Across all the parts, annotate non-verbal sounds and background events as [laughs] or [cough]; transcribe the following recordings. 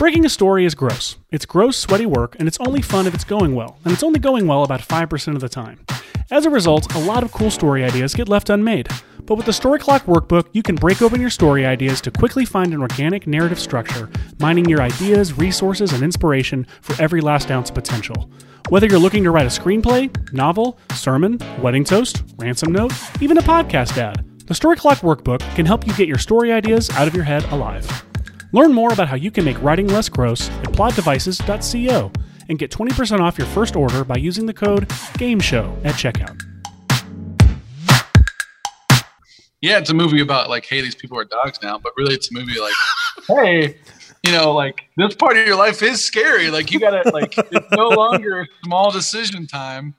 Breaking a story is gross. It's gross, sweaty work, and it's only fun if it's going well, and it's only going well about 5% of the time. As a result, a lot of cool story ideas get left unmade. But with the Story Clock Workbook, you can break open your story ideas to quickly find an organic narrative structure, mining your ideas, resources, and inspiration for every last ounce of potential. Whether you're looking to write a screenplay, novel, sermon, wedding toast, ransom note, even a podcast ad, the Story Clock Workbook can help you get your story ideas out of your head alive. Learn more about how you can make writing less gross at plotdevices.co and get 20% off your first order by using the code GAMESHOW at checkout. Yeah, it's a movie about like, hey, these people are dogs now, but really it's a movie like, hey, you know, like this part of your life is scary. Like you gotta like it's no longer small decision time.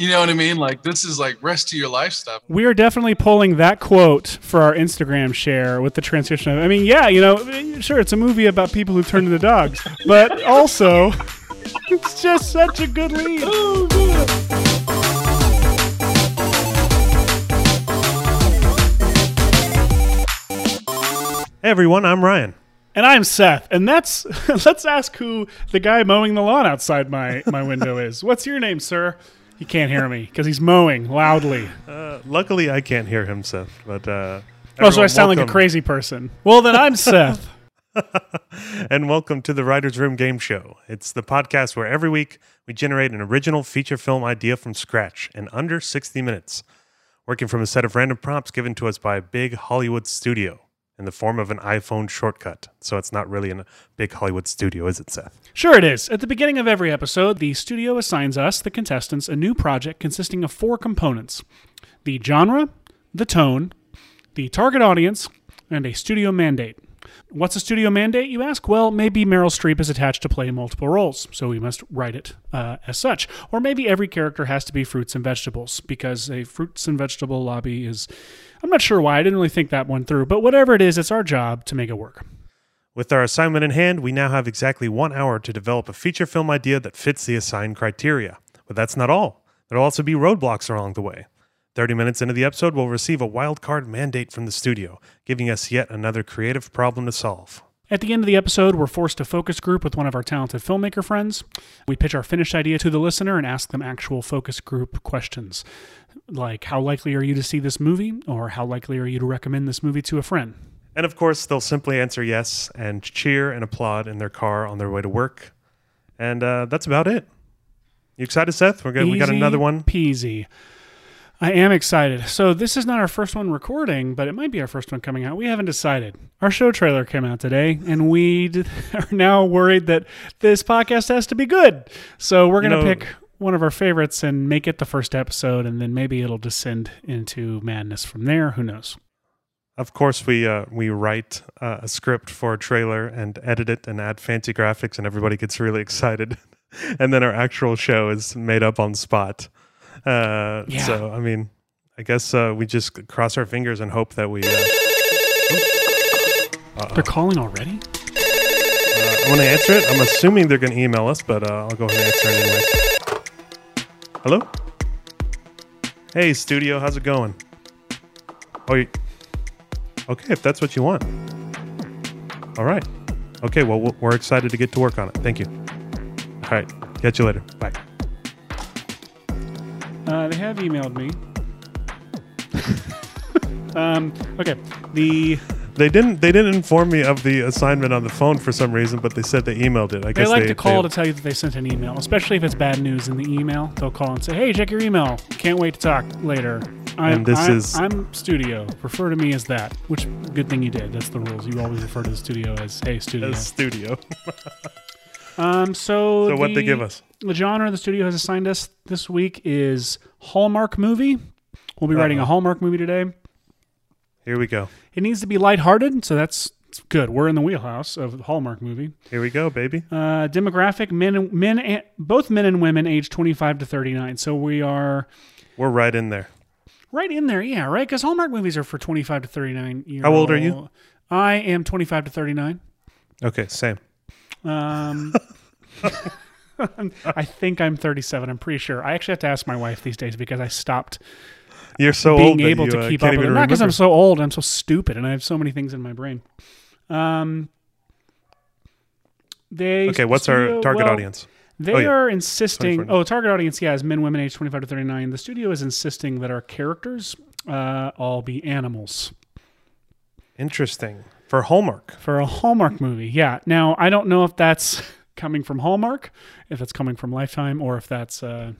You know what I mean? Like this is like rest of your life stuff. We are definitely pulling that quote for our Instagram share with the transition. Of, I mean, yeah, you know, sure, it's a movie about people who turn into dogs, but also [laughs] it's just such a good lead. Hey everyone, I'm Ryan. And I'm Seth, and that's [laughs] let's ask who the guy mowing the lawn outside my my window is. What's your name, sir? He can't hear me because he's mowing loudly. Uh, luckily, I can't hear him, Seth. But uh, Oh, so I everyone, sound like a crazy person. Well, then I'm Seth. [laughs] [laughs] and welcome to the Writers Room Game Show. It's the podcast where every week we generate an original feature film idea from scratch in under 60 minutes, working from a set of random prompts given to us by a big Hollywood studio in the form of an iPhone shortcut. So it's not really a big Hollywood studio, is it, Seth? Sure, it is. At the beginning of every episode, the studio assigns us, the contestants, a new project consisting of four components the genre, the tone, the target audience, and a studio mandate. What's a studio mandate, you ask? Well, maybe Meryl Streep is attached to play multiple roles, so we must write it uh, as such. Or maybe every character has to be fruits and vegetables, because a fruits and vegetable lobby is. I'm not sure why. I didn't really think that one through, but whatever it is, it's our job to make it work. With our assignment in hand, we now have exactly one hour to develop a feature film idea that fits the assigned criteria. But that's not all. There'll also be roadblocks along the way. 30 minutes into the episode, we'll receive a wildcard mandate from the studio, giving us yet another creative problem to solve. At the end of the episode, we're forced to focus group with one of our talented filmmaker friends. We pitch our finished idea to the listener and ask them actual focus group questions, like how likely are you to see this movie, or how likely are you to recommend this movie to a friend? And of course, they'll simply answer yes and cheer and applaud in their car on their way to work. And uh, that's about it. You excited, Seth? We're good. We got another one. Peasy. I am excited. So this is not our first one recording, but it might be our first one coming out. We haven't decided. Our show trailer came out today, and we d- [laughs] are now worried that this podcast has to be good. So we're gonna know- pick one of our favorites and make it the first episode, and then maybe it'll descend into madness from there. Who knows? Of course, we uh, we write uh, a script for a trailer and edit it and add fancy graphics, and everybody gets really [laughs] excited. and then our actual show is made up on spot. Uh, Yeah. So, I mean, I guess uh, we just cross our fingers and hope that we. Uh, They're calling already. uh, I'm going to answer it. I'm assuming they're going to email us, but uh, I'll go ahead and answer it anyway. Hello? Hey, studio, how's it going? Oh, you, okay, if that's what you want. All right. Okay, well, we're excited to get to work on it. Thank you. All right, catch you later. Bye. Uh, they have emailed me. um, okay. The They didn't. They didn't inform me of the assignment on the phone for some reason, but they said they emailed it. I guess They guess like they to call to tell you that they sent an email, especially if it's bad news in the email. They'll call and say, "Hey, check your email. Can't wait to talk later." I'm, And this I'm, is- I'm studio. Refer to me as that. Which good thing you did. That's the rules. You always refer to the studio as "Hey, studio." the studio. Um. So, So what they give us? The genre the studio has assigned us this week is Hallmark movie. We'll be writing a Hallmark movie today. Here we go. It needs to be lighthearted, so that's good. We're in the wheelhouse of the Hallmark movie. Here we go, baby. Uh, demographic: men, and men, and, both men and women, age twenty-five to thirty-nine. So we are We're right in there. right in there, yeah, right. Because Hallmark movies are for twenty-five to thirty-nine. Year How old are you? I am twenty-five to thirty-nine. Okay, same. Um, [laughs] [laughs] I think I'm thirty-seven. I'm pretty sure. I actually have to ask my wife these days because I stopped You're so being able you, to uh, keep can't up with it. Not because I'm so old. I'm so stupid, and I have so many things in my brain. Um, They Okay, what's our target well, audience? They Oh, yeah. are insisting. Oh, target audience, yeah, is men, women, age twenty-five to thirty-nine. The studio is insisting that our characters uh, all be animals Interesting. For Hallmark. for a Hallmark movie. Yeah. Now I don't know if that's coming from Hallmark, if it's coming from Lifetime, or if that's. Uh,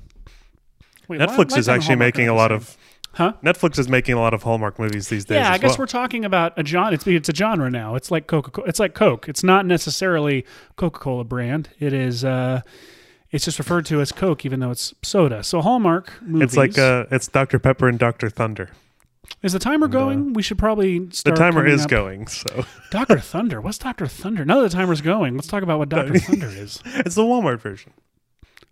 wait, Netflix Li- is actually making a lot of Huh? Netflix is making a lot of Hallmark movies these days. Yeah, I guess well. we're talking about a genre. It's it's a genre now. It's like Coca. Cola it's like Coke. It's not necessarily Coca Cola brand. It is. Uh, it's just referred to as Coke, even though it's soda. So Hallmark movies. It's like uh, it's Dr Pepper and Dr Thunder. Is the timer going? we should probably The timer is up- going, so [laughs] Doctor Thunder. What's Doctor Thunder? Now that the timer's going, let's talk about what Doctor Thunder is. [laughs] it's the Walmart version.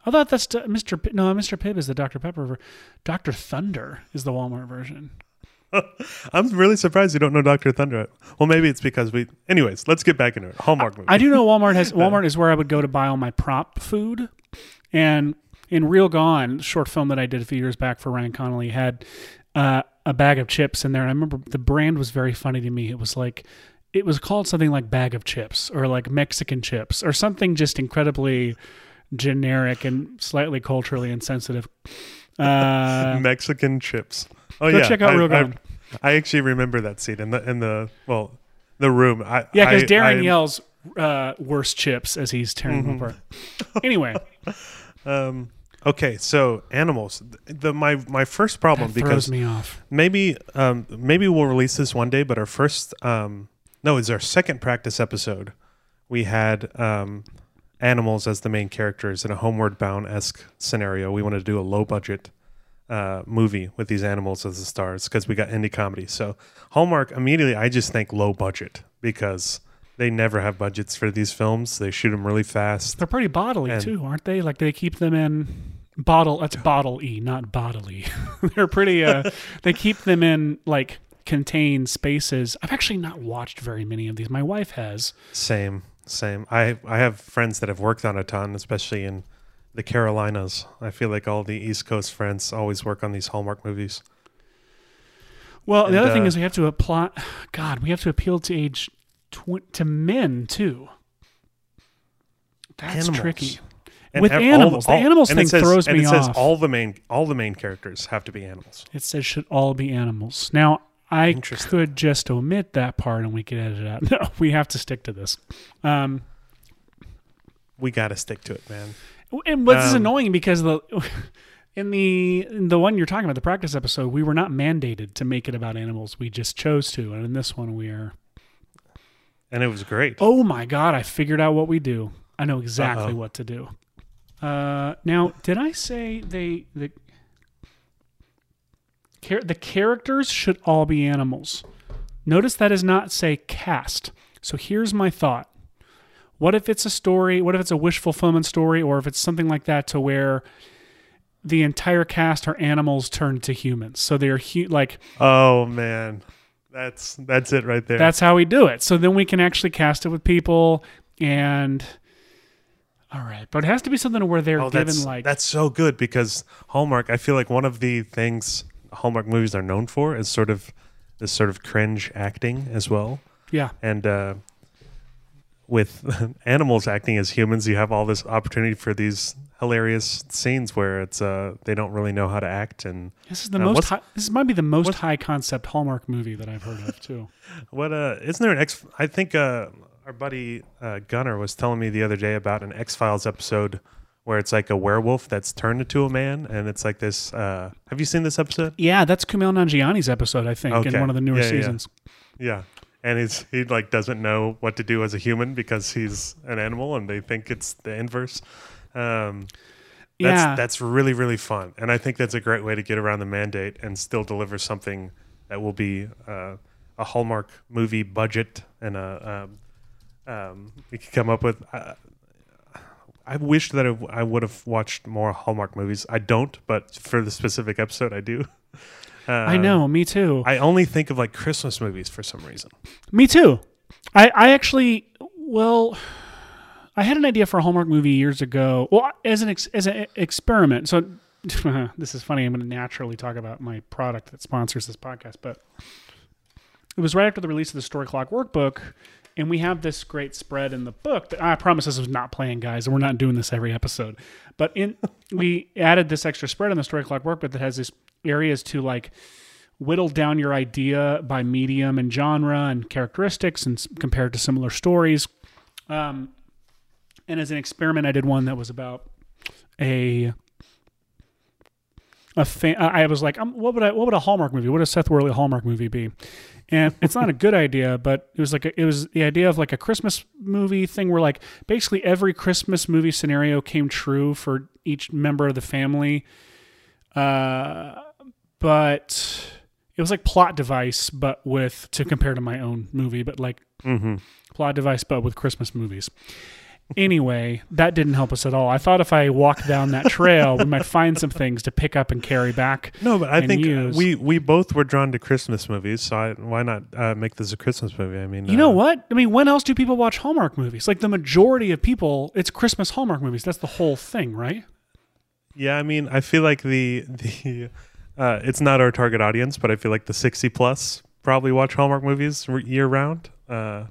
I thought that's uh, Mr. P- no, Mr. Pibb is the Dr. Pepper. Ver- Dr. Thunder is the Walmart version. [laughs] I'm really surprised you don't know Dr. Thunder. Well, maybe it's because we. Anyways, let's get back into it. Hallmark movie. I do know Walmart has Walmart is where I would go to buy all my prop food, and in Real Gone, short film that I did a few years back for Ryan Connolly, had uh, a bag of chips in there. And I remember the brand was very funny to me. It was like it was called something like bag of chips or like Mexican chips or something just incredibly generic and slightly culturally insensitive. Uh, [laughs] Mexican chips. Oh yeah, check out I, Real I-. I, actually remember that scene in the in the well, the room. I, yeah, because Darren yells uh, "worst chips" as he's tearing them apart. Anyway, [laughs] Um, okay, so animals. The my my first problem that because me off. maybe um maybe we'll release this one day, but our first um no, it's our second practice episode. We had um animals as the main characters in a homeward bound esque scenario. We wanted to do a low budget uh, movie with these animals as the stars because we got indie comedy. So Hallmark immediately, I just think low budget because they never have budgets for these films. They shoot them really fast. They're pretty bodily And- too, aren't they? Like they keep them in bottle. That's bottle e, not bodily. [laughs] They're pretty. Uh, [laughs] they keep them in like contained spaces. I've actually not watched very many of these. My wife has. Same, same. I I have friends that have worked on a ton, especially in the Carolinas. I feel like all the East Coast friends always work on these Hallmark movies. Well, the And, other thing uh, is we have to apply. God, we have to appeal to age tw- to men too. That's Animals. tricky. And With ev- animals. The animals and it thing says- throws and me it says off. all the main all the main characters have to be animals. It says should all be animals. Now I could just omit that part and we could edit it out. [laughs] No, we have to stick to this. Um, We got to stick to it, man. and what's Um, annoying because the [laughs] in the in the one you're talking about the practice episode, we were not mandated to make it about animals. We just chose to, and in this one, we are. And it was great. Oh my god! I figured out what we do. I know exactly Uh-oh. what to do. Uh, now, did I say they the char- the characters should all be animals? Notice that does not say cast. So here's my thought. What if it's a story? What if it's a wish fulfillment story, or if it's something like that to where the entire cast are animals turned to humans? So they're hu- like Oh man, that's that's it right there. that's how we do it. So then we can actually cast it with people and all right, but it has to be something where they're oh, given that's like that's so good because Hallmark. I feel like one of the things Hallmark movies are known for is sort of this sort of cringe acting as well. yeah. and uh, with [laughs] animals acting as humans, you have all this opportunity for these hilarious scenes where it's uh, they don't really know how to act. And This is the Uh, most high, this might be the most high concept Hallmark movie that I've heard of too. [laughs] what uh, isn't there an X? I think uh, our buddy uh, Gunner was telling me the other day about an X Files episode where it's like a werewolf that's turned into a man, and it's like this. Uh, have you seen this episode? Yeah, that's Kumail Nanjiani's episode, I think, in one of the newer Yeah, yeah. seasons. Yeah. And he's he like doesn't know what to do as a human because he's an animal, and they think it's the inverse. Um, That's, Yeah. that's really really fun, and I think that's a great way to get around the mandate and still deliver something that will be uh, a Hallmark movie budget and a um, um, we could come up with. Uh, I wish that I, I would have watched more Hallmark movies. I don't, but for the specific episode, I do. Uh, [laughs] I know, me too. I only think of like Christmas movies for some reason. Me too. I, I actually, well, I had an idea for a Hallmark movie years ago. Well, as an ex, as an experiment. So [laughs] this is funny. I'm going to naturally talk about my product that sponsors this podcast, but it was right after the release of the Story Clock Workbook, and we have this great spread in the book. That, I promise this was not playing, guys, and we're not doing this every episode. But in [laughs] we added this extra spread in the story clock workbook that has this areas to like whittle down your idea by medium and genre and characteristics and compared to similar stories. Um, and as an experiment, I did one that was about a a fan. I was like, um, what would I, what would a Hallmark movie? What would a Seth Worley Hallmark movie be? And it's not a good idea, but it was like a, it was the idea of like a Christmas movie thing where like basically every Christmas movie scenario came true for each member of the family. Uh, but it was like plot device, but with to compare to my own movie, but like Mm-hmm. plot device, but with Christmas movies. Anyway, that didn't help us at all. I thought if I walked down that trail, we might find some things to pick up and carry back. No, but I think use. we we both were drawn to Christmas movies, so I, why not uh, make this a Christmas movie? I mean, You know uh, what? I mean, when else do people watch Hallmark movies? Like the majority of people, it's Christmas Hallmark movies. That's the whole thing, right? Yeah, I mean, I feel like the the uh, it's not our target audience, but I feel like the sixty plus probably watch Hallmark movies year round. Uh,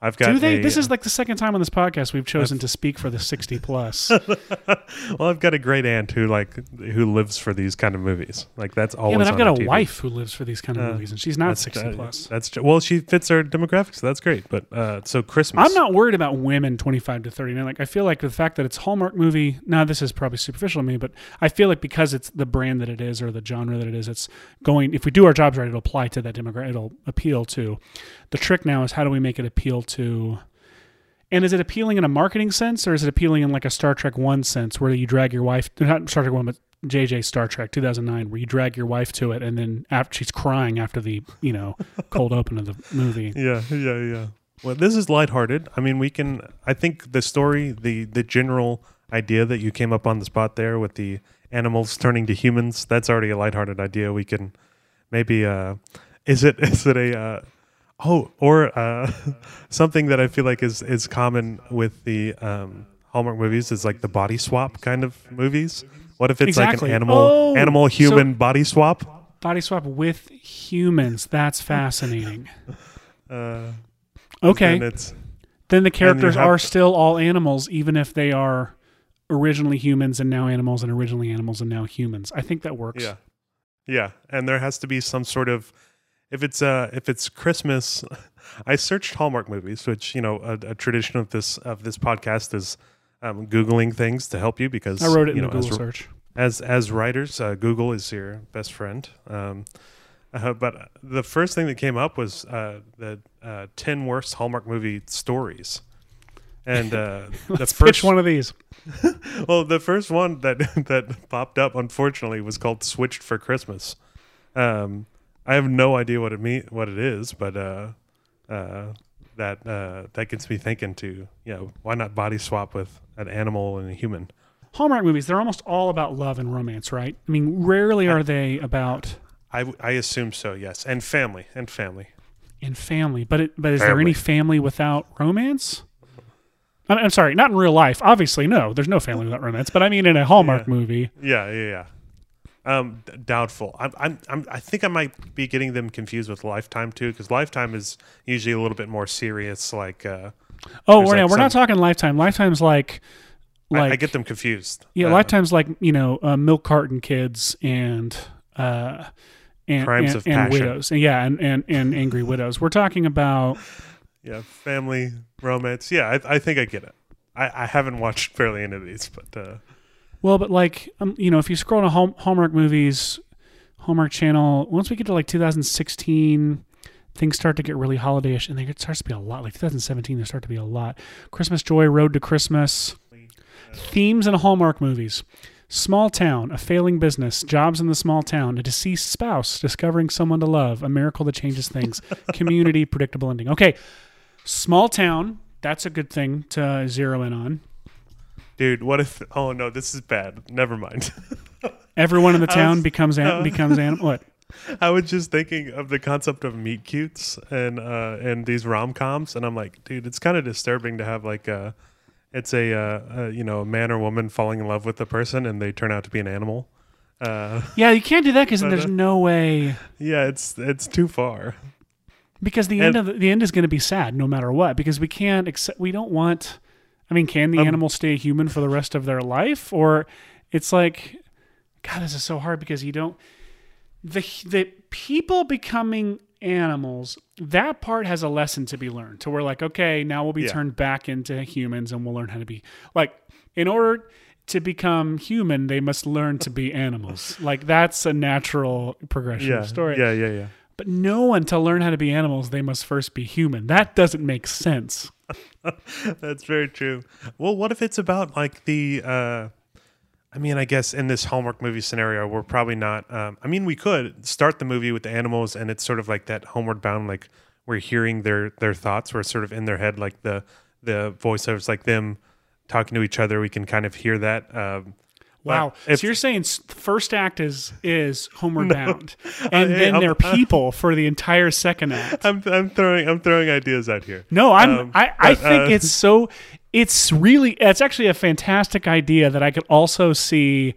I've got. do they? a- this is like the second time on this podcast we've chosen to speak for the 60 plus. [laughs] well, I've got a great aunt who like who lives for these kind of movies. Like that's always. yeah, but I've got a TV. wife who lives for these kind of Uh, movies, and she's not 60 uh, plus. That's well, she fits our demographics. So that's great. But uh, so Christmas. I'm not worried about women 25 to 39. Like I feel like the fact that it's Hallmark movie. Now this is probably superficial to me, but I feel like because it's the brand that it is or the genre that it is, it's going. If we do our jobs right, it'll apply to that demographic. It'll appeal to. The trick now is how do we make it appeal to. And is it appealing in a marketing sense, or is it appealing in like a Star Trek One sense, where you drag your wife, not Star Trek One, but JJ Star Trek 2009, where you drag your wife to it, and then after she's crying after the you know [laughs] cold open of the movie. Yeah, yeah, yeah. Well, this is lighthearted. I mean, we can. I think the story, the the general idea that you came up on the spot there with the animals turning to humans, that's already a lighthearted idea. We can maybe. uh Is it [laughs] is it a uh, oh or uh [laughs] something that I feel like is is common with the um Hallmark movies is like the body swap kind of movies. What if it's like an animal Oh, animal so- human body swap? body swap with humans. That's fascinating. [laughs] Uh, Okay, it's then the characters are still all animals, even if they are originally humans and now animals, and originally animals and now humans. I think that works. Yeah, yeah, and there has to be some sort of if it's uh if it's Christmas. [laughs] I searched Hallmark movies, which you know a, a tradition of this of this podcast is um, googling things to help you because I wrote it you in know, Google as, search. as as writers, uh, Google is your best friend. Um, uh, but the first thing that came up was uh, the uh, ten worst Hallmark movie stories, and uh, [laughs] the first pitch one of these. [laughs] well, the first one that that popped up, unfortunately, was called "Switched for Christmas." Um, I have no idea what it mean, what it is, but uh, uh, that uh, that gets me thinking. To you know, why not body swap with an animal and a human? Hallmark movies, they're almost all about love and romance, right? I mean, rarely are they about I assume so. Yes, and family and family. and family. But it, but is there any family without romance? I'm, I'm sorry, not in real life. Obviously, no. There's no family without romance. But I mean, in a Hallmark Yeah. movie, Yeah, yeah, yeah. Um, doubtful. I'm, I'm, I'm, I think I might be getting them confused with Lifetime too, because Lifetime is usually a little bit more serious. Like, uh, oh, we're, like we're not talking Lifetime. Lifetime's like I- like I, get them confused. Yeah, Uh, Lifetime's like you know uh, milk carton kids and uh, and Crimes and, of and Passion. widows. And yeah, and, and and angry widows. We're talking about Yeah, family romance. Yeah, I, I think I get it. I, I haven't watched [laughs] barely any of these, but uh, well, but like um, you know, if you scroll to Hall- Hallmark movies, Hallmark Channel, once we get to like 2016. Things start to get really holidayish, and there starts to be a lot. Like 2017, there start to be a lot. Christmas Joy, Road to Christmas, themes in Hallmark movies. Small town, a failing business, jobs in the small town, a deceased spouse, discovering someone to love, a miracle that changes things, [laughs] community, predictable ending. Okay, small town, that's a good thing to zero in on. Dude, what if? [laughs] Oh no, this is bad. Never mind. [laughs] Everyone in the town was- becomes an, uh, [laughs] becomes animal. What? I was just thinking of the concept of meet cutes and uh, and these rom coms, and I'm like, dude, it's kind of disturbing to have like a, it's a, uh, a you know a man or woman falling in love with the person, and they turn out to be an animal. Uh, Yeah, you can't do that because there's uh, no way. yeah, it's it's too far. because the And- end of the, the end is going to be sad no matter what because we can't accept we don't want i mean can Um, the animal stay human for the rest of their life or it's like god this is so hard because you don't the the people becoming animals that part has a lesson to be learned to where like okay now we'll be Yeah. turned back into humans and we'll learn how to be like in order to become human they must learn to be animals like that's a natural progression Yeah. of story Yeah. Yeah. Yeah. But no one to learn how to be animals, they must first be human. That doesn't make sense. [laughs] That's very true. Well, what if it's about like the? uh I mean, I guess in this Hallmark movie scenario, we're probably not. Um, I mean, we could start the movie with the animals, and it's sort of like that homeward bound, like we're hearing their their thoughts. We're sort of in their head, like the the voiceovers, like them talking to each other. We can kind of hear that. Um, Wow. so you're saying the first act is is homeward [laughs] bound, Uh, [laughs] and hey, then I'm- they're people for the entire second act. [laughs] I'm I'm throwing I'm throwing ideas out here. No, I'm. Um, I, I but, think uh, it's so. It's really. It's actually a fantastic idea that I could also see.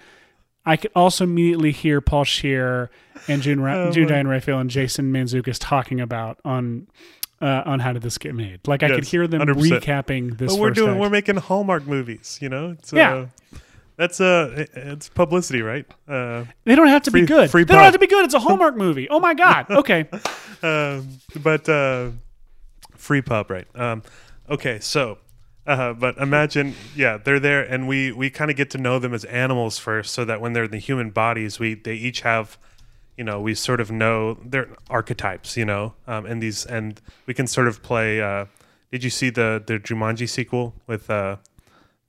I could also immediately hear Paul Scheer and June Ra- Oh, June Diane Raphael and Jason Mantzoukas talking about on. Uh, on how did this get made? Like I could hear them 100%. recapping this. But we're doing act. we're making Hallmark movies. You know. It's, Yeah. That's uh, it's publicity, right? Uh, They don't have to Free- be good. free they don't have to be good. It's a Hallmark movie. Oh my god. [laughs] Okay. um, but uh, free pub, right? Um, okay, so, uh, but imagine, yeah, they're there, and we we kind of get to know them as animals first, so that when they're in the human bodies, we they each have, you know, we sort of know their archetypes, you know, um, and these, and we can sort of play. Uh, did you see the the Jumanji sequel with uh,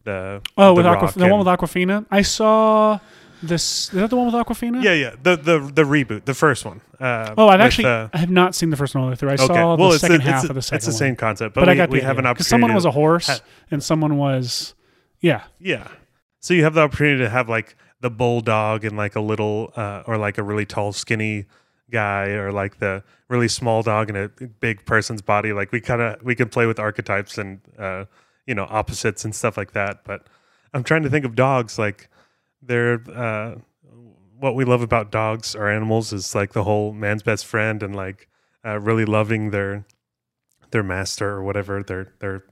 the Oh, the with Rock the one with Awkwafina. I saw this. Is that the one with Awkwafina? Yeah, yeah, the the the reboot, the first one. Uh, Oh, I've with, actually uh, I have not seen the first one all the way through. I okay. saw well, the second the, half it's, of the second it's the same concept, but, but I got the we have an opportunity. because someone was a horse ha- and someone was yeah. Yeah. So you have the opportunity to have like the bulldog and like a little uh, or like a really tall skinny guy or like the really small dog in a big person's body like we kind of we can play with archetypes and uh, you know opposites and stuff like that but i'm trying to think of dogs like they're uh, what we love about dogs or animals is like the whole man's best friend and like uh, really loving their their master or whatever their their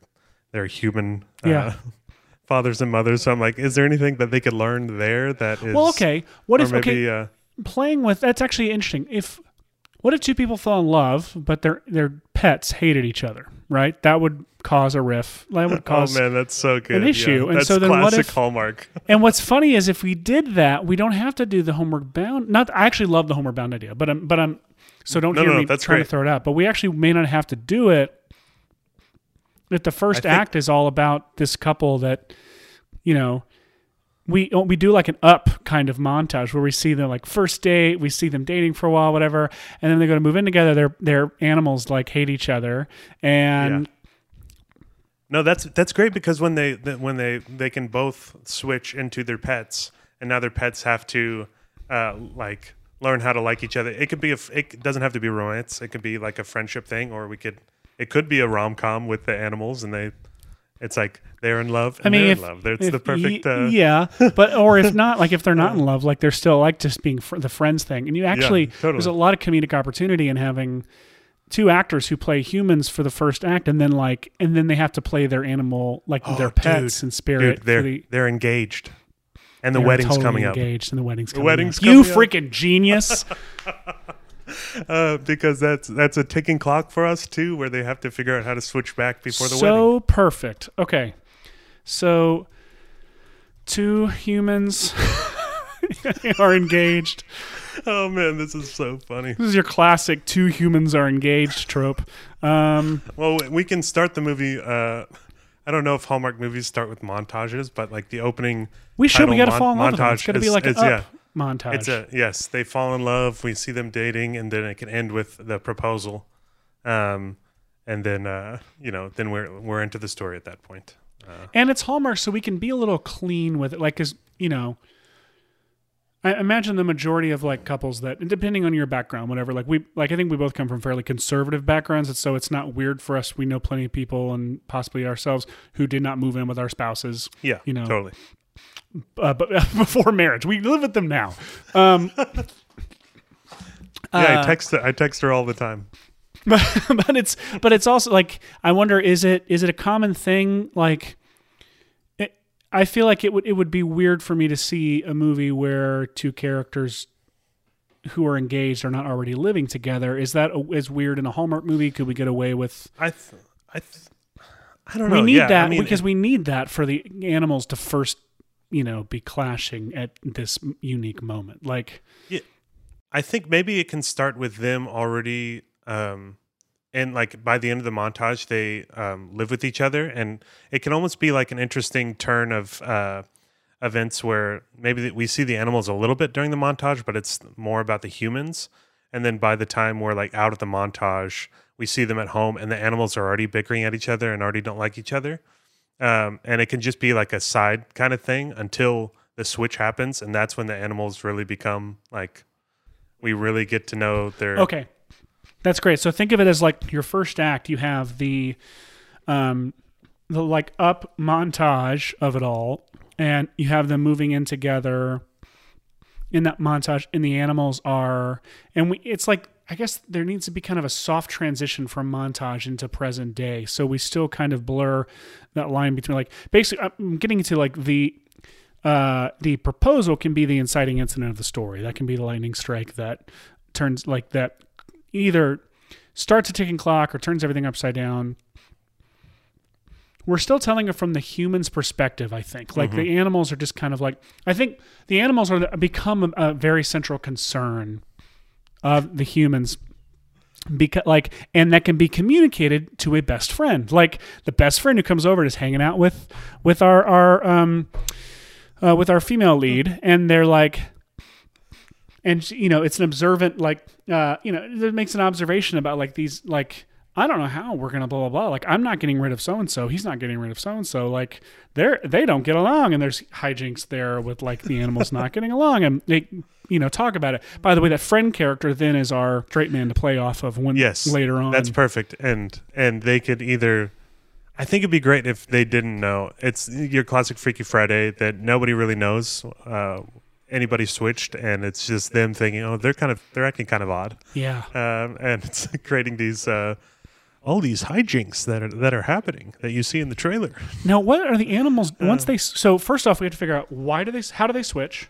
their human uh, Yeah. [laughs] fathers and mothers. So I'm like, is there anything that they could learn there that is Well, okay. What if maybe okay uh, playing with that's actually interesting. If what if two people fell in love but their their pets hated each other, right? That would cause a riff. That [laughs] would oh cause man, that's so good. An issue. Yeah, And so then what classic if- Hallmark. And what's funny is if we did that, we don't have to do the homeward bound. Not I actually love the homeward bound idea, but I'm but I'm so don't No, hear no, no, me that's trying great. to throw it out. But we actually may not have to do it. If the first think- act is all about this couple that, you know, we oh, we do like an up kind of montage where we see them like first date, we see them dating for a while, whatever, and then they're going to move in together. Their their animals like hate each other, and No, that's that's great because when they when they they can both switch into their pets, and now their pets have to uh, like learn how to like each other. It could be a it doesn't have to be romance. It could be like a friendship thing, or we could it could be a rom com with the animals, and they it's like they're in love. And I mean, they're if, in love. It's if the perfect. Uh, yeah, but or if not, like if they're not in love, like they're still like just being fr- the friends thing. And you actually, totally. there's a lot of comedic opportunity in having two actors who play humans for the first act, and then like, and then they have to play their animal, like Oh, their pets dude, and spirit. Dude, they're the, they're engaged, and the wedding's totally coming up. engaged, and the wedding's coming wedding's up. You coming up. freaking genius! [laughs] Uh, because that's that's a ticking clock for us too, where they have to figure out how to switch back before the so wedding. So perfect. Okay, so two humans [laughs] [laughs] are engaged. Oh man, this is so funny. This is your classic two humans are engaged trope. Um, Well, we- can start the movie. Uh, I don't know if Hallmark movies start with montages, but like the opening. we should. We got to fall in love with them. montage It's got to be like is- yeah. montage. It's a yes. They fall in love. We see them dating, and then it can end with the proposal. Um, and then uh, you know, then we're we're into the story at that point. Uh, and it's Hallmark, so we can be a little clean with it. Like, cause you know, I imagine the majority of like couples that, depending on your background, whatever. Like we, like I think we both come from fairly conservative backgrounds, and so it's not weird for us. We know plenty of people, and possibly ourselves, who did not move in with our spouses. yeah, You know, totally. uh, but [laughs] before marriage, we live with them now. Um, Yeah, uh, I text her, I text her all the time. but [laughs] but it's but it's also like I wonder is it is it a common thing like I feel like it would it would be weird for me to see a movie where two characters who are engaged are not already living together. Is that as weird in a Hallmark movie? Could we get away with? I, th- I, th- I don't know. We need yeah, that I mean, because we need that for the animals to first, you know, be clashing at this unique moment. Like, yeah, I think maybe it can start with them already, um, and like by the end of the montage, they um, live with each other, and it can almost be like an interesting turn of uh, events where maybe we see the animals a little bit during the montage, but it's more about the humans. And then by the time we're like out of the montage, we see them at home, and the animals are already bickering at each other and already don't like each other. Um, and it can just be like a side kind of thing until the switch happens, and that's when the animals really become like we really get to know their okay, that's great. So think of it as like your first act. You have the, um, the like up montage of it all, and you have them moving in together. In that montage, and the animals are, and we. It's like I guess there needs to be kind of a soft transition from montage into present day. So we still kind of blur that line between like basically I'm getting into like the uh the proposal can be the inciting incident of the story. That can be the lightning strike that turns like that either starts a ticking clock or turns everything upside down. We're still telling it from the human's perspective, I think. Like the animals are just kind of like I think the animals are become a, a very central concern of the humans because like and that can be communicated to a best friend like the best friend who comes over and is hanging out with with our our um uh, with our female lead and they're like and you know it's an observant like uh you know it makes an observation about like these like I don't know how we're gonna blah blah blah. Like I'm not getting rid of so and so. He's not getting rid of so and so. Like they're they don't get along, and there's hijinks there with like the animals not [laughs] getting along, and they you know talk about it. By the way, that friend character then is our straight man to play off of when Yes, later on. That's perfect, and and they could either. I think it'd be great if they didn't know. It's your classic Freaky Friday that nobody really knows. Uh, anybody switched, and it's just them thinking, oh, they're kind of they're acting kind of odd, yeah. um, and it's [laughs] creating these uh, all these hijinks that are that are happening that you see in the trailer. Now, what are the animals Uh. once they? So first off, we have to figure out why do they? How do they switch?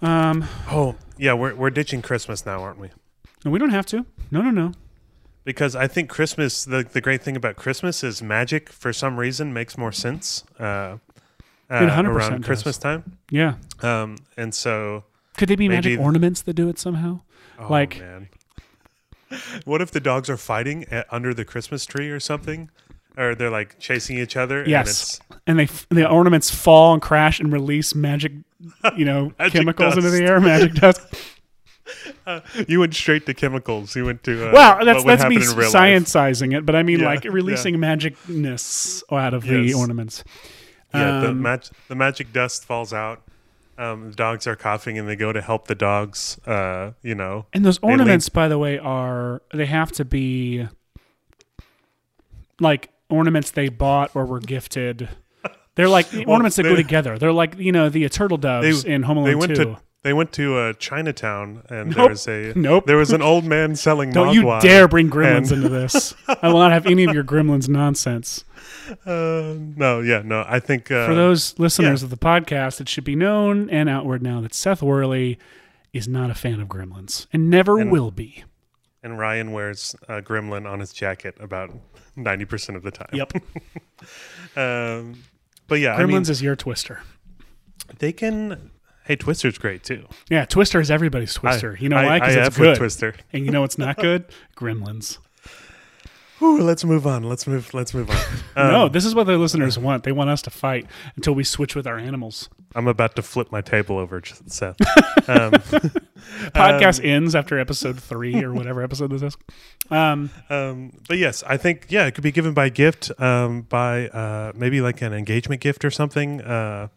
Um, Oh, yeah, we're we're ditching Christmas now, aren't we? no, we don't have to. No, no, no. Because I think Christmas, the the great thing about Christmas is magic. For some reason, makes more sense uh, uh, It 100% around does. Christmas time. Yeah. Um, and so, Could they be magic ornaments that do it somehow? oh, Like- man. [laughs] what if the dogs are fighting at, under the Christmas tree or something, or they're like chasing each other? Yes. and And they the ornaments fall and crash and release magic, you know, [laughs] Magic chemicals into the air. Magic dust. it's, [laughs] you went straight to chemicals. You went to uh, Wow, that's that's me real life. it, but I mean Yeah, like releasing magicness out of Yes. the ornaments. Yeah, the Um, mag- the magic dust falls out. Um, the dogs are coughing, and they go to help the dogs. Uh, you know, And those ornaments, by the way, are they have to be like ornaments they bought or were gifted. They're like [laughs] ornaments that go together. They're like you know the turtle doves in Home Alone they went Two. to they went to uh, Chinatown, and Nope. there was a Nope. there was an old man [laughs] selling. Don't you dare bring gremlins into [laughs] this. I will not have any of your gremlins nonsense. Uh, no, yeah, no. I think uh, For those listeners yeah. of the podcast, it should be known and outward now that Seth Worley is not a fan of gremlins and never And- will be. and Ryan wears a gremlin on his jacket about ninety percent of the time. Yep. [laughs] Um, but yeah, Gremlins I mean, is your Twister. they can. Hey, Twister's great too. Yeah, Twister is everybody's Twister. you know I, why? I, Because it's good. Twister. And you know what's not [laughs] good? Gremlins. Ooh, let's move on. Let's move. Let's move on. [laughs] no, Um, this is what the listeners want. They want us to fight until we switch with our animals. I'm about to flip my table over, Seth. [laughs] Um, Podcast ends after episode three or whatever episode this is. Um, Um, but yes, I think yeah, it could be given by gift, um, by uh, maybe like an engagement gift or something. Uh,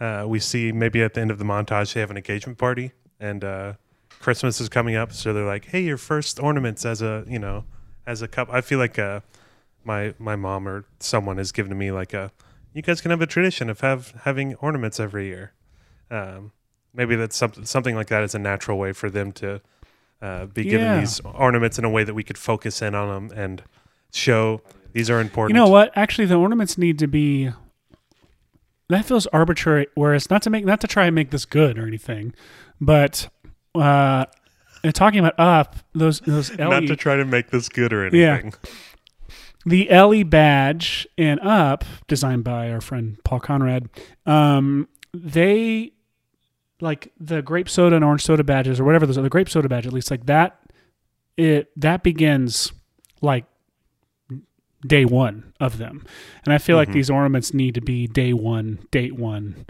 uh, we see maybe at the end of the montage they have an engagement party, and uh, Christmas is coming up, so they're like, "Hey, your first ornaments as a you know as a cup." I feel like uh, my my mom or someone has given to me like a, you guys can have a tradition of have having ornaments every year. Um, maybe that's something something like that is a natural way for them to uh, be given Yeah. these ornaments in a way that we could focus in on them and show these are important. You know what? Actually, the ornaments need to be. That feels arbitrary. Whereas not to make not to try and make this good or anything, but uh, and talking about up those those [laughs] Not to try to make this good or anything. Yeah. the Ellie badge and up designed by our friend Paul Conrad. Um, they like the grape soda and orange soda badges or whatever those are. The grape soda badge, at least like that. It that begins like day one of them, and I feel like Mm-hmm. these ornaments need to be day one, date one.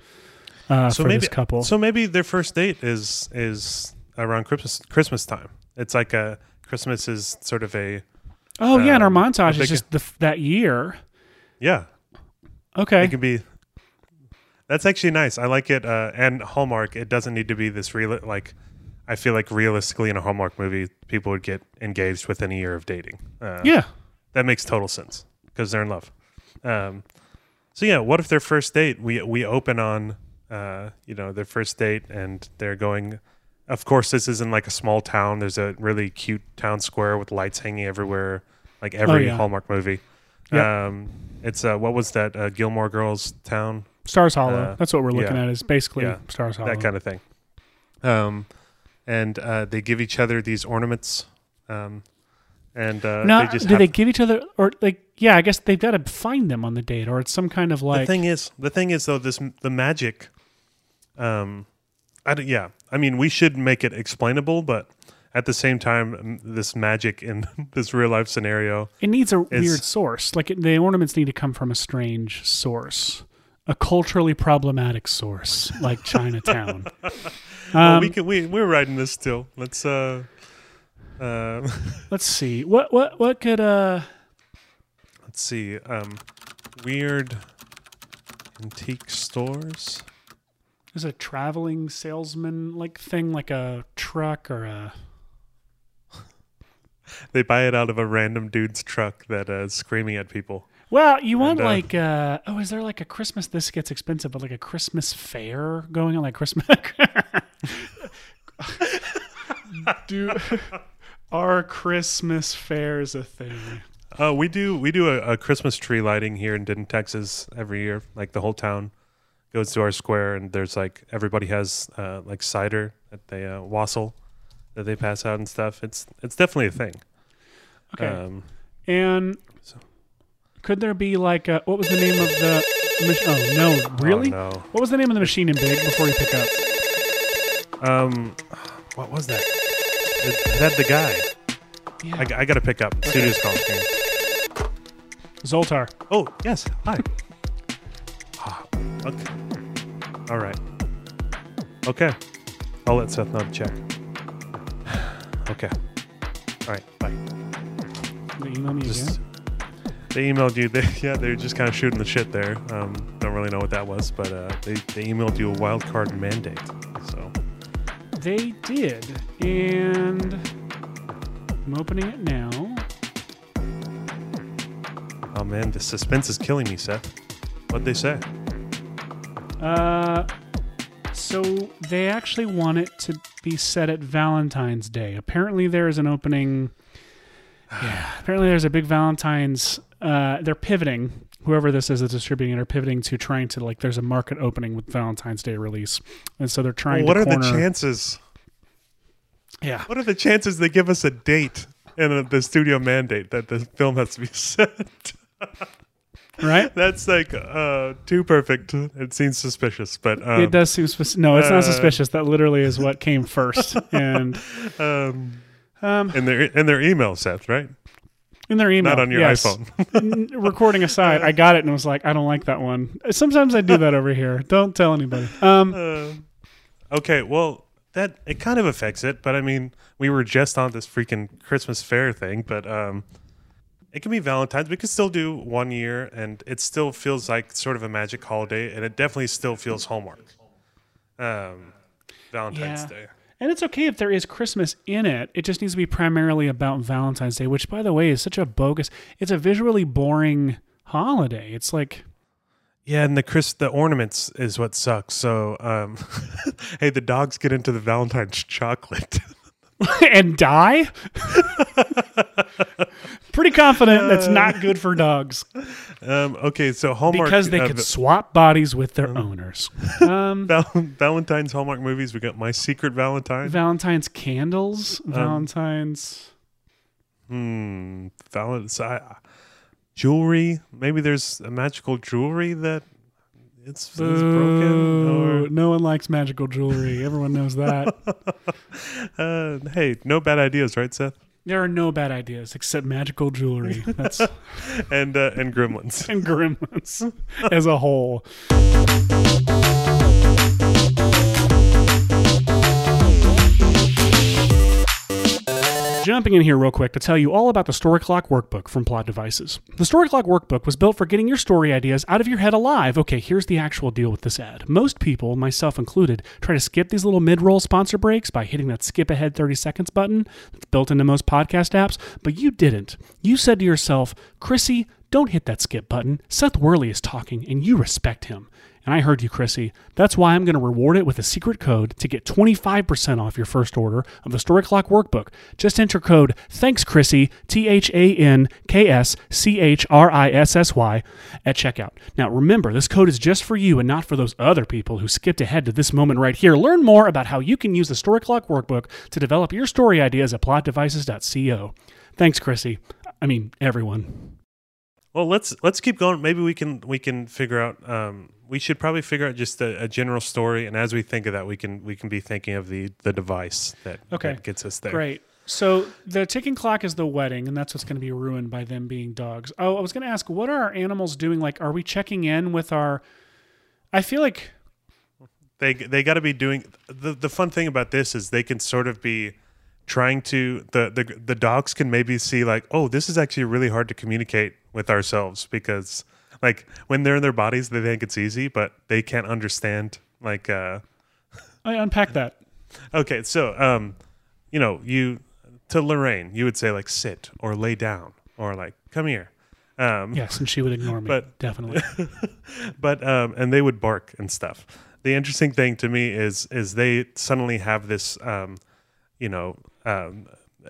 Uh, So for maybe this couple, So maybe their first date is is around Christmas Christmas time. It's like a Christmas is sort of a oh yeah, and our um, montage is just the, that year. yeah. Okay, It can be. That's actually nice. I like it. Uh, and Hallmark. It doesn't need to be this real. Like, I feel like realistically in a Hallmark movie, people would get engaged within a year of dating. Uh, yeah, that makes total sense because they're in love. Um, so yeah, what if their first date we we open on uh, you know their first date and they're going. Of course, this isn't like a small town. There's a really cute town square with lights hanging everywhere, like every yeah. Hallmark movie. Yep. Um, it's uh, what was that uh, Gilmore Girls town? Stars Hollow. Uh, That's what we're looking yeah. at. Is basically Yeah, Stars Hollow. that kind of thing. Um, and uh, they give each other these ornaments. Um, and uh, No, they just do have they give each other or like? Yeah, I guess they've got to find them on the date, or it's some kind of like the thing is, the thing is though, this the magic. Um, I don't- yeah, I mean, we should make it explainable, but at the same time, um, this magic in [laughs] this real life scenario, it needs a is- weird source. Like it, the ornaments need to come from a strange source, a culturally problematic source, like Chinatown. [laughs] well, Um, we can we we're writing this still. Let's uh, uh, [laughs] let's see. What what what could uh? let's see. Um, weird antique stores. Is a traveling salesman like thing, like a truck or a? [laughs] They buy it out of a random dude's truck that uh, is screaming at people. Well, you want And, uh, like uh oh, is there like a Christmas? This gets expensive, but like a Christmas fair going on, like Christmas. [laughs] Do our Christmas fairs a thing? Uh, we do we do a, a Christmas tree lighting here in Denton, Texas, every year. Like the whole town goes to our square, and there's like everybody has uh, like cider that they uh, wassail that they pass out and stuff. It's it's definitely a thing. Okay, Um, and so- could there be like a, what was the name of the? Oh no, really? oh, What was the name of the machine in Big before you pick up? Um, what was that? It had the guy. Yeah. I, I got to pick up. Studio's calling. Zoltar. Oh yes, hi. Ah, okay. All right. Okay. I'll let Seth know to check. [sighs] Okay. All right. Bye. They email me Just, again. they emailed you. [laughs] They, yeah, they were just kind of shooting the shit there. Um, don't really know what that was, but uh, they they emailed you a wild card mandate. They did, and I'm opening it now. oh man, the suspense is killing me, Seth. What'd they say? Uh, so they actually want it to be set at Valentine's Day. Apparently, there is an opening. [sighs] Yeah, apparently there's a big Valentine's. Uh, they're pivoting. Whoever this is that's distributing it are pivoting to trying to like. There's a market opening with Valentine's Day release, and so they're trying. To What are the chances? Yeah, What are the chances they give us a date and a, the studio mandate that the film has to be [laughs] set? right. That's like uh, too perfect. It seems suspicious, but um, it does seem spec- no, it's uh, not suspicious. That literally is what came first, [laughs] and Um, um, in their in their email, Seth, right? In their email, Not on your yes. iPhone. [laughs] Recording aside, I got it and was like, I don't like that one. Sometimes I do that over here. Don't tell anybody. Um, [laughs] Uh, okay, well, that it kind of affects it, but I mean, we were just on this freaking Christmas fair thing, but um, it can be Valentine's. We could still do one year, and it still feels like sort of a magic holiday, and it definitely still feels Hallmark. Um, Valentine's Yeah. Day. And it's okay if there is Christmas in it. It just needs to be primarily about Valentine's Day, which, by the way, is such a bogus. It's a visually boring holiday. It's like, Yeah, and the Chris the ornaments is what sucks. So, um, [laughs] hey, the dogs get into the Valentine's chocolate. [laughs] [laughs] and die? Pretty confident that's not good for dogs Um, okay, so Hallmark because they uh, could swap bodies with their owners. [laughs] Um, Val- Valentine's Hallmark movies. We got My Secret Valentine. Valentine's candles, Um, Valentine's. Hmm. Valentine's jewelry. Maybe there's a magical jewelry that it's, it's broken. Boo. No one likes magical jewelry. Everyone knows that. [laughs] Uh, hey, no bad ideas, right, Seth? There are no bad ideas except magical jewelry. That's [laughs] And uh, and Gremlins. and gremlins as a whole. Jumping in here real quick to tell you all about the Story Clock Workbook from Plot Devices. The Story Clock Workbook was built for getting your story ideas out of your head alive. Okay, here's the actual deal with this ad. Most people, myself included, try to skip these little mid roll sponsor breaks by hitting that skip ahead 30 seconds button that's built into most podcast apps, but you didn't. You said to yourself, Chrissy, don't hit that skip button. Seth Worley is talking and you respect him. And I heard you, Chrissy. That's why I'm going to reward it with a secret code to get 25% off your first order of the Story Clock Workbook. Just enter code Thanks Chrissy, T H A N K S C H R I S S Y, at checkout. Now remember, this code is just for you and not for those other people who skipped ahead to this moment right here. Learn more about how you can use the Story Clock Workbook to develop your story ideas at plotdevices.co. Thanks, Chrissy. I mean, everyone. Well, let's let's keep going. Maybe we can we can figure out. Um, we should probably figure out just a, a general story, and as we think of that, we can we can be thinking of the the device that, Okay. that gets us there. Great. So the ticking clock is the wedding, and that's what's going to be ruined by them being dogs. Oh, I was going to ask, what are our animals doing? Like, are we checking in with our? I feel like They they got to be doing the the fun thing about this is they can sort of be trying to the the the dogs can maybe see like oh this is actually really hard to communicate with ourselves because like when they're in their bodies they think it's easy but they can't understand like uh I unpack that. Okay, so um, you know, you to Lorraine, you would say like sit or lay down or like come here. Um, Yes, and she would ignore me. But- definitely. [laughs] but um, and they would bark and stuff. The interesting thing to me is is they suddenly have this um, you know um,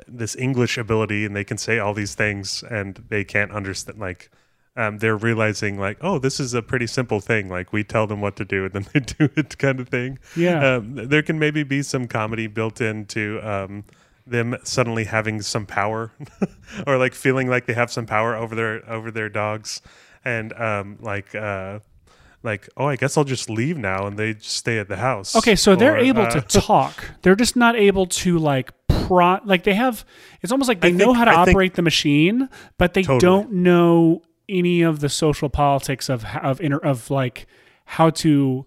this English ability and they can say all these things and they can't understand like. Um, they're realizing like, oh, this is a pretty simple thing. Like we tell them what to do and then [laughs] they do it, kind of thing. Yeah. Um, there can maybe be some comedy built into um, them suddenly having some power, [laughs] or like feeling like they have some power over their over their dogs, and um, like uh, like oh, I guess I'll just leave now, and they just stay at the house. Okay, so they're able uh, to [laughs] talk. They're just not able to like pro. Like they have. It's almost like they I know think- how to I think- operate the machine, but they Totally. don't know any of the social politics of of inter, of like how to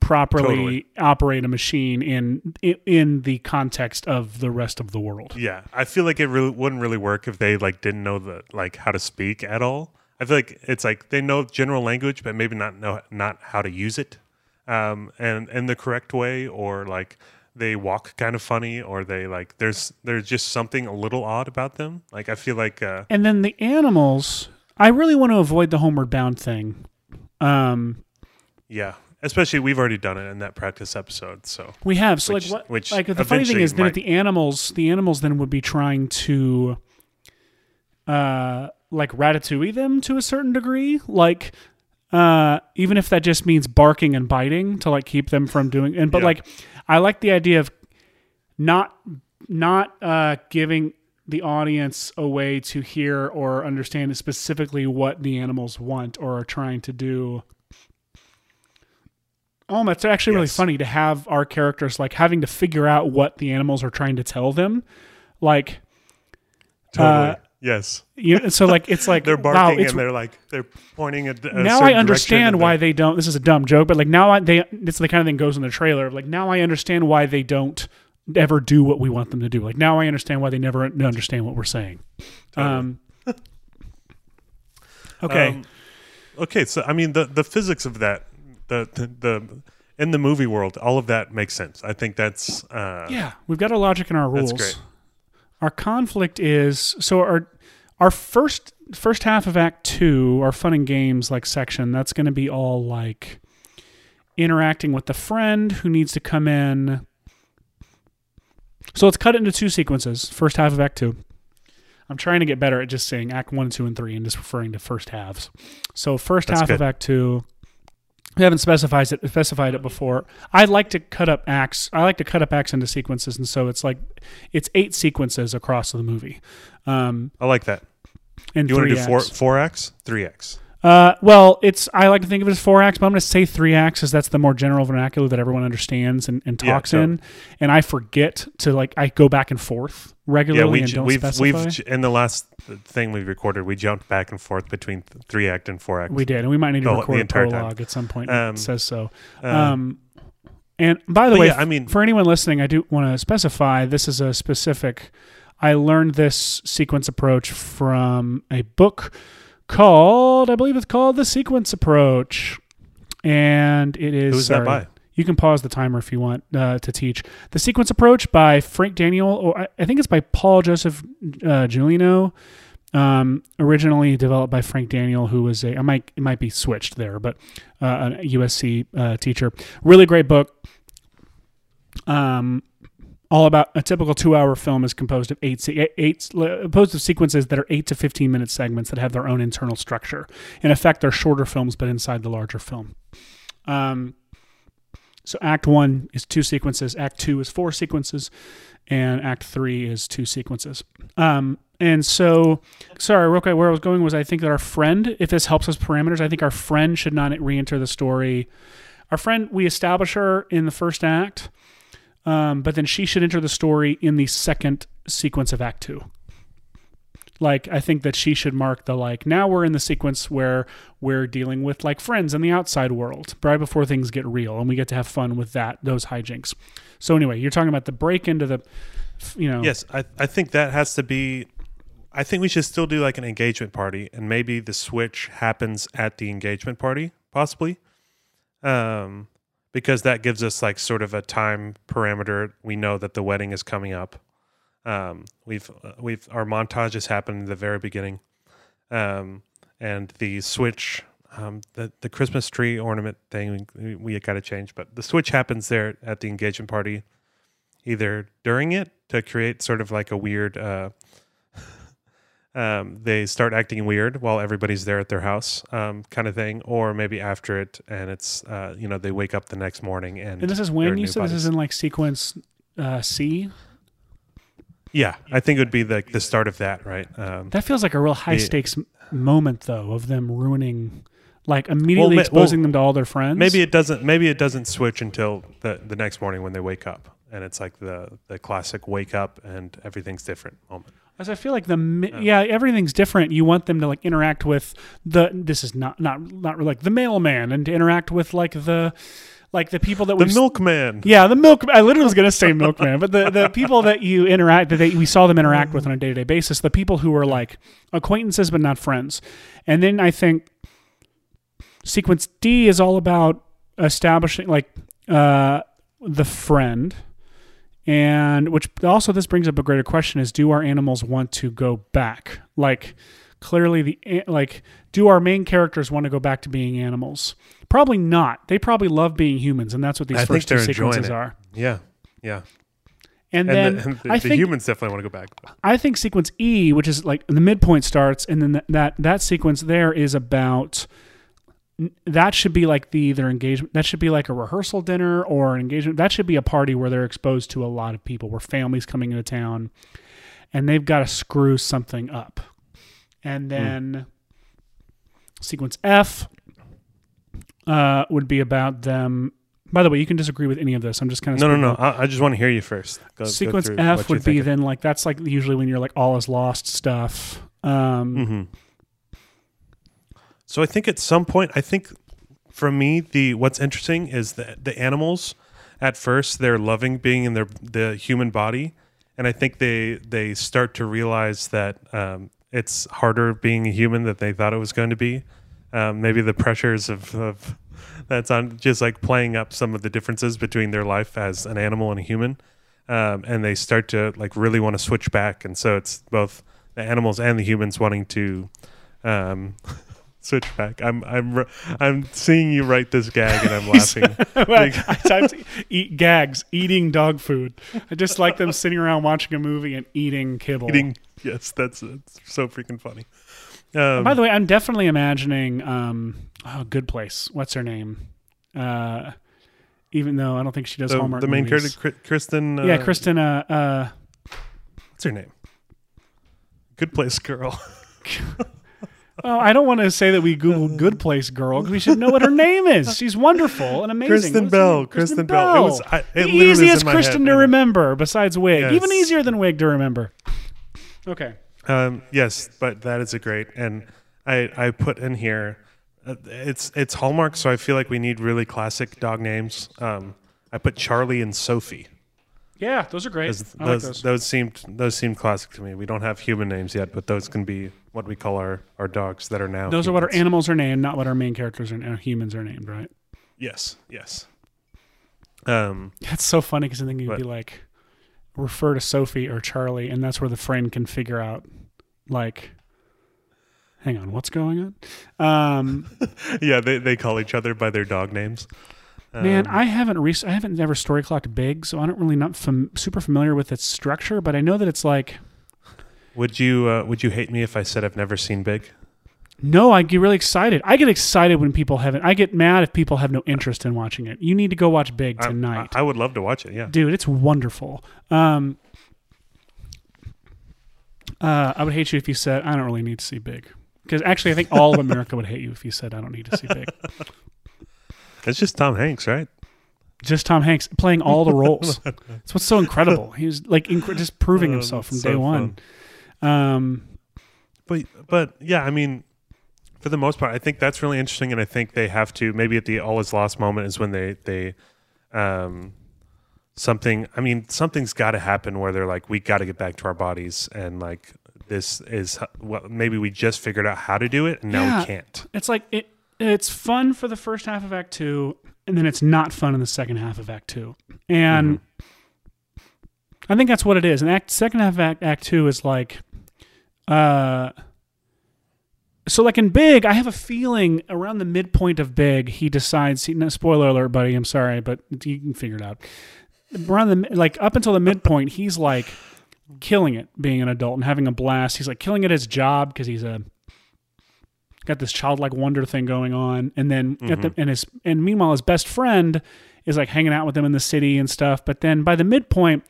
properly Totally. operate a machine in in- in the context of the rest of the world. Yeah, I feel like it really wouldn't really work if they like didn't know the like how to speak at all. I feel like it's like they know general language, but maybe not know not how to use it, um, and in the correct way, or like they walk kind of funny, or they like there's there's just something a little odd about them. Like I feel like uh, And then the animals, I really want to avoid the homeward bound thing. Um, yeah, especially we've already done it in that practice episode. So We have so Which- like what which like the funny thing is then might- if the animals the animals then would be trying to uh like ratatouille them to a certain degree like uh even if that just means barking and biting to like keep them from doing and but Yeah. like I like the idea of not not uh giving the audience a way to hear or understand specifically what the animals want or are trying to do Oh, that's actually really Yes. funny to have our characters like having to figure out what the animals are trying to tell them. Like, totally, Uh, yes, you know, so like it's [laughs] like they're barking it's, and they're like they're pointing at a now I understand why they don't. This is a dumb joke, but like now I, they it's the kind of thing goes in the trailer. Like now I understand why they don't ever do what we want them to do. Like now I understand why they never understand what we're saying. Um, [laughs] okay, Um, okay, so I mean the the physics of that, the, the the in the movie world, all of that makes sense. I think that's uh, yeah, we've got our logic and our rules. That's great. Our conflict is so our our first first half of Act Two, our fun and games like section. That's going to be all like interacting with the friend who needs to come in. So let's cut it into two sequences. First half of Act Two. I'm trying to get better at just saying Act One, Two, and Three, and just referring to first halves. So first That's half of. Act Two. We haven't specified it specified it before. I like to cut up acts. I like to cut up acts into sequences, and so it's like it's eight sequences across the movie. Um, I like that. and Do you want to do four acts. four X, three X? Uh, well, it's I like to think of it as four acts, but I'm going to say three acts, as that's the more general vernacular that everyone understands and, and Yeah, talks in. And I forget to like I go back and forth regularly Yeah, we, and don't we've specify. we've in the last thing we recorded, we jumped back and forth between three act and four act. we did, and we might need to the- the record a entire time. prologue at some point. Um, that says so. Uh, Um, and by the way, yeah, I mean- for anyone listening, I do want to specify this is a specific. I learned this sequence approach from a book called, I believe it's called The Sequence Approach, and it is. Who's that sorry, by? You can pause the timer if you want uh, to teach. The Sequence Approach by Frank Daniel, or I- I think it's by Paul Joseph uh, Gulino. Um, originally developed by Frank Daniel, who was a I might it might be switched there, but uh, a USC uh, teacher. Really great book. Um, all about a typical two-hour film is composed of eight, se- eight composed of sequences that are eight to fifteen minute segments that have their own internal structure. In effect, they're shorter films, but inside the larger film. Um, so Act One is two sequences. Act Two is four sequences, and Act Three is two sequences. Um, and so, sorry, real quick, where I was going was I think that our friend, if this helps us parameters, I think our friend should not re-enter the story. Our friend, we establish her in the first act, um, but then she should enter the story in the second sequence of Act Two. Like I think that she should mark the like now we're in the sequence where we're dealing with like friends in the outside world right before things get real and we get to have fun with that those hijinks. So anyway, you're talking about the break into the you know Yes, I, I think that has to be. I think we should still do like an engagement party, and maybe the switch happens at the engagement party, possibly, um, because that gives us like sort of a time parameter. We know that the wedding is coming up. Um, we've uh, we've our montage has happened in the very beginning, um, and the switch. Um, the the Christmas tree ornament thing we, we got to change, but the switch happens there at the engagement party, either during it to create sort of like a weird uh um they start acting weird while everybody's there at their house um kind of thing or maybe after it and it's uh you know they wake up the next morning and, And this is when you said this is in like sequence uh, C. yeah i think it would be the the start of that right um That feels like a real high stakes moment though of them ruining, like immediately ma- exposing well, them to all their friends. maybe it doesn't maybe it doesn't switch until the the next morning when they wake up and it's like the the classic wake up and everything's different moment As I feel like the mi- yeah everything's different. You want them to like interact with the this is not not not like the mailman and to interact with like the like the people that the milkman Yeah, the milk. I literally was going to say milkman, but the, the people that you interact that they, we saw them interact with on a day to day basis, the people who were like acquaintances but not friends, and then I think sequence D is all about establishing like uh, the friend, and which also this brings up a greater question: is do our animals want to go back? Like clearly the like do our main characters want to go back to being animals? Probably not. They probably love being humans, and that's what these I first two sequences are. yeah yeah And, and, then the, and the, I the think humans definitely want to go back I think sequence E, which is like the midpoint starts, and then that that, that sequence there is about that should be like the their engagement. That should be like a rehearsal dinner or an engagement. That should be a party where they're exposed to a lot of people, where families coming into town, and they've got to screw something up. And then sequence F uh, would be about them. By the way, you can disagree with any of this. I'm just kind of No, no, no. I, I just want to hear you first. Go, go sequence through F would be thinking. then like that's like usually when you're like all is lost stuff. Um, Mhm. So I think at some point, I think for me, the what's interesting is that the animals, at first, they're loving being in their the human body, and I think they they start to realize that um, it's harder being a human than they thought it was going to be. Um, maybe the pressures of, of that's on just like playing up some of the differences between their life as an animal and a human, um, and they start to like really want to switch back, and so it's both the animals and the humans wanting to um, Switchback. I'm I'm I'm seeing you write this gag and I'm [laughs] laughing. Well, I [laughs] typed eat gags, eating dog food. I just like them sitting around watching a movie and eating kibble. Eating. Yes, that's it's so freaking funny. Um, By the way, I'm definitely imagining um oh, Good Place. What's her name? Uh even though I don't think she does the, Hallmark the main movies. character, Kristen. Uh, yeah, Kristen uh uh What's her name? Good place girl. [laughs] Oh, I don't want to say that we Googled Good Place Girl because We should know what her name is. She's wonderful and amazing. Kristen Bell. Kristen Bell. It was- I- it easiest Kristen head. to remember besides Wiig. Even easier than Wiig to remember. Okay. Um, yes, but that is a great, and I I put in here, uh, it's it's Hallmark, so I feel like we need really classic dog names. Um, I put Charlie and Sophie. Yeah, those are great. Those, I like those, those. those seemed those seemed classic to me. We don't have human names yet, but those can be what we call our, our dogs that are now. Those are what our animals are named, not what our main characters are. Our humans are named, right? Yes, yes. Um, That's so funny because I think you'd be like, refer to Sophie or Charlie, and that's where the friend can figure out, like, hang on, what's going on? Um, [laughs] yeah, they, they call each other by their dog names. man, Um, I haven't re- I haven't ever story clocked big, so I don't really not fam- super familiar with its structure, but I know that it's like, would you uh, would you hate me if I said I've never seen Big? no, I get really excited. I get excited when people haven't. I get mad if people have no interest in watching it. You need to go watch Big tonight. I, I would love to watch it. Yeah. dude it's wonderful um uh i would hate you if you said i don't really need to see big because actually i think all of america would hate you if you said i don't need to see big [laughs] It's just Tom Hanks, right? just tom hanks playing all the roles [laughs] that's what's so incredible he was like inc- just proving Oh, himself from that's day so one um But but yeah, I mean, for the most part, I think that's really interesting, and I think they have to maybe at the all is lost moment is when they they um something. I mean, something's got to happen where they're like, we got to get back to our bodies, and like this is well, maybe we just figured out how to do it, and now Yeah. we can't. it's like it it's fun for the first half of act two and then it's not fun in the second half of act two and i think that's what it is and act second half of act, act two is like uh so like in big i have a feeling around the midpoint of big he decides he, no spoiler alert buddy i'm sorry but you can figure it out. Around the like up until the midpoint he's like killing it being an adult and having a blast. He's like killing it at his job because he's a got this childlike wonder thing going on. And then at the, and his and meanwhile his best friend is like hanging out with him in the city and stuff. But then by the midpoint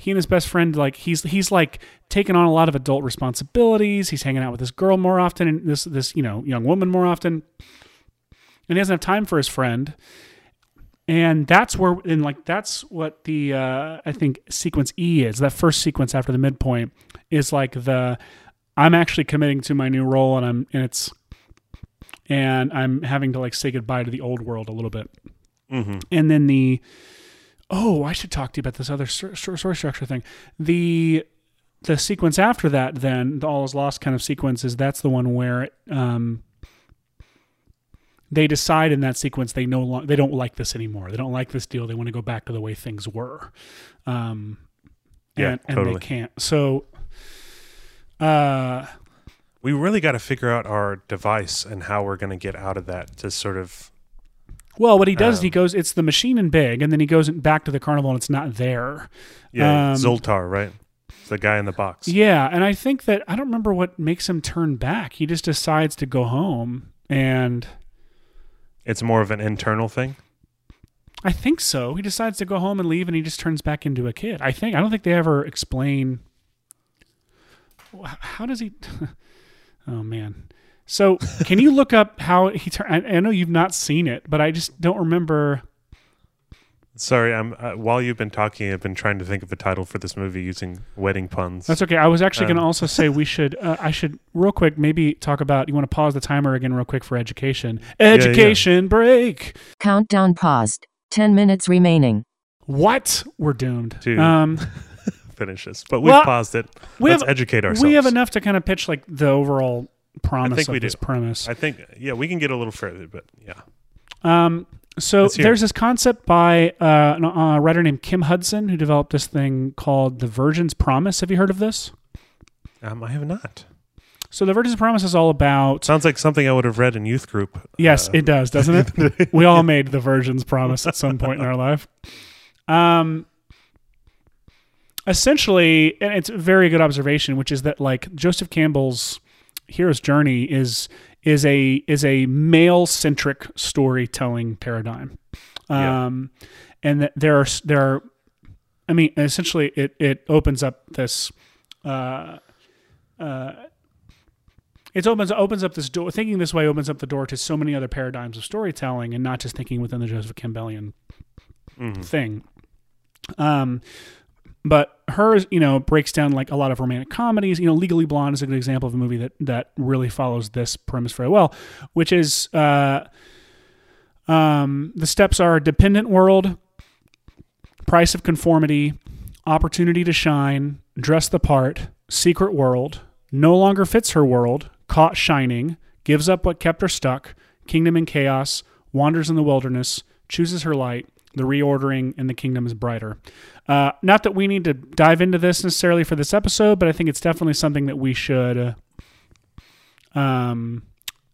he and his best friend like he's he's like taking on a lot of adult responsibilities. He's hanging out with this girl more often and this this you know young woman more often. And he doesn't have time for his friend. And that's where and like that's what the uh i think sequence e is. That first sequence after the midpoint is like the i'm actually committing to my new role and i'm and it's and i'm having to like say goodbye to the old world a little bit. Hmm and then the oh i should talk to you about this other story structure thing the the sequence after that then the all is lost kind of sequence is that's the one where um they decide in that sequence they no lo- they don't like this anymore they don't like this deal they want to go back to the way things were um Yeah, and, and totally. they can't so uh We really got to figure out our device and how we're going to get out of that to sort of. Well what he does is he Um, goes it's the machine in big and then he goes back to the carnival and it's not there Yeah, Um, Zoltar, right? It's the guy in the box. Yeah, and I think that I don't remember what makes him turn back. He just decides to go home, and It's more of an internal thing. I think so. He decides to go home and leave, and he just turns back into a kid. I think I don't think they ever explain how does he. [laughs] oh man. So can you look up how he turned? I, I know you've not seen it, but I just don't remember. Sorry, I'm uh, while you've been talking, I've been trying to think of a title for this movie using wedding puns. That's okay. I was actually going to Um. also say we should. Uh, I should real quick maybe talk about. You want to pause the timer again real quick for education? yeah. Education break. Countdown paused. 10 minutes remaining. What? We're doomed. Dude. Um, [laughs] Finish this, but we've Well, paused it. we Let's have- educate ourselves. we have enough to kind of pitch like the overall promise think of we this do. premise. I think, yeah, we can get a little further, but yeah, Um, so there's this concept by uh, a writer named Kim Hudson who developed this thing called the Virgin's Promise. Have you heard of this? um, I have not. So the Virgin's Promise is all about. Sounds like something I would have read in youth group. Yes, Uh, it does, doesn't it? [laughs] we all made the Virgin's Promise at some point in our life. Um, essentially, and it's a very good observation, which is that like Joseph Campbell's hero's journey is is a is a male centric storytelling paradigm, Yeah. um, and that there are there are, I mean, essentially, it it opens up this. Uh, uh, it opens opens up this door. Thinking this way opens up the door to so many other paradigms of storytelling, and not just thinking within the Joseph Campbellian mhm. thing. Um, but hers, you know, breaks down like a lot of romantic comedies. You know, Legally Blonde is a good example of a movie that that really follows this premise very well, which is uh, um, the steps are dependent world, price of conformity, opportunity to shine, dress the part, secret world, no longer fits her world, caught shining, gives up what kept her stuck, kingdom in chaos, wanders in the wilderness, chooses her light, the reordering, and the kingdom is brighter. Uh, not that we need to dive into this necessarily for this episode, but I think it's definitely something that we should. Uh, um,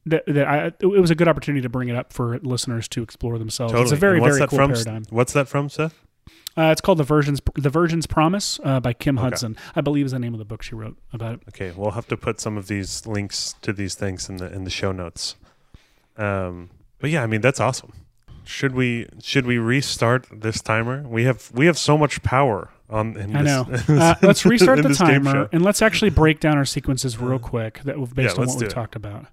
that, that I, it was a good opportunity to bring it up for listeners to explore themselves. Totally. It's a very what's very that cool from? paradigm. What's that from, Seth? Uh, it's called the Virgin's the Virgin's Promise uh, by Kim Okay. Hudson. I believe is the name of the book she wrote about it. Okay, we'll have to put some of these links to these things in the in the show notes. Um, but yeah, I mean that's awesome. Should we should we restart this timer? We have we have so much power on. In I this, know. [laughs] Uh, let's restart the timer and let's actually break down our sequences real quick that based Yeah, on what we do talked about.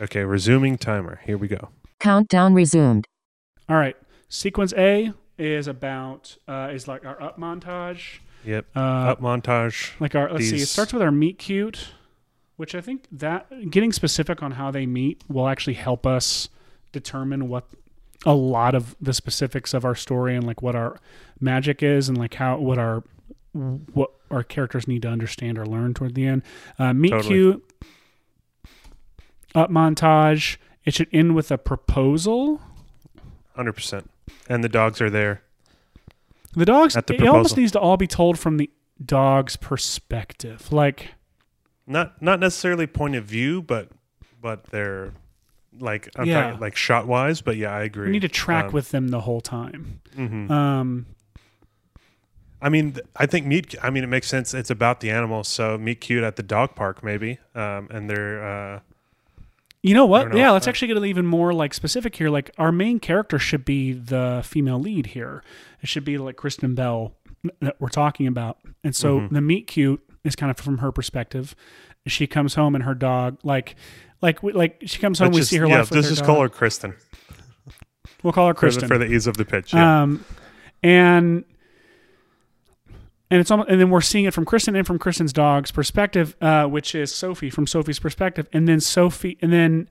Okay, resuming timer. Here we go. Countdown resumed. All right. Sequence A is about uh, is like our up montage. Yep. Uh, Up montage. like our let's see. It starts with our meet cute, which I think that getting specific on how they meet will actually help us determine what a lot of the specifics of our story and like what our magic is and like how what our what our characters need to understand or learn toward the end. Uh, meet Totally. cute, up montage. It should end with a proposal. Hundred percent. And the dogs are there. The dogs. At the it almost needs to all be told from the dog's perspective. Like Not not necessarily point of view, but but they're like I'm Yeah. talking like shot wise. But yeah, I agree. we need to track Um, with them the whole time. mhm. Um, I mean, I think meet. I mean, it makes sense. It's about the animals, so meet cute at the dog park, maybe. Um, and they're uh, You know what? know. Yeah, let's Uh, actually get it even more like specific here. Like our main character should be the female lead here. It should be like Kristen Bell that we're talking about. And so Mhm. the meet cute is kind of from her perspective. She comes home and her dog like like we, like she comes home. let's we just- see her yeah, life. with let's just call her Kristen We'll call her for the, Kristen. for the ease of the pitch. Yeah. Um, and and it's almost, and then we're seeing it from Kristen and from Kristen's dog's perspective, uh, which is Sophie from Sophie's perspective, and then Sophie, and then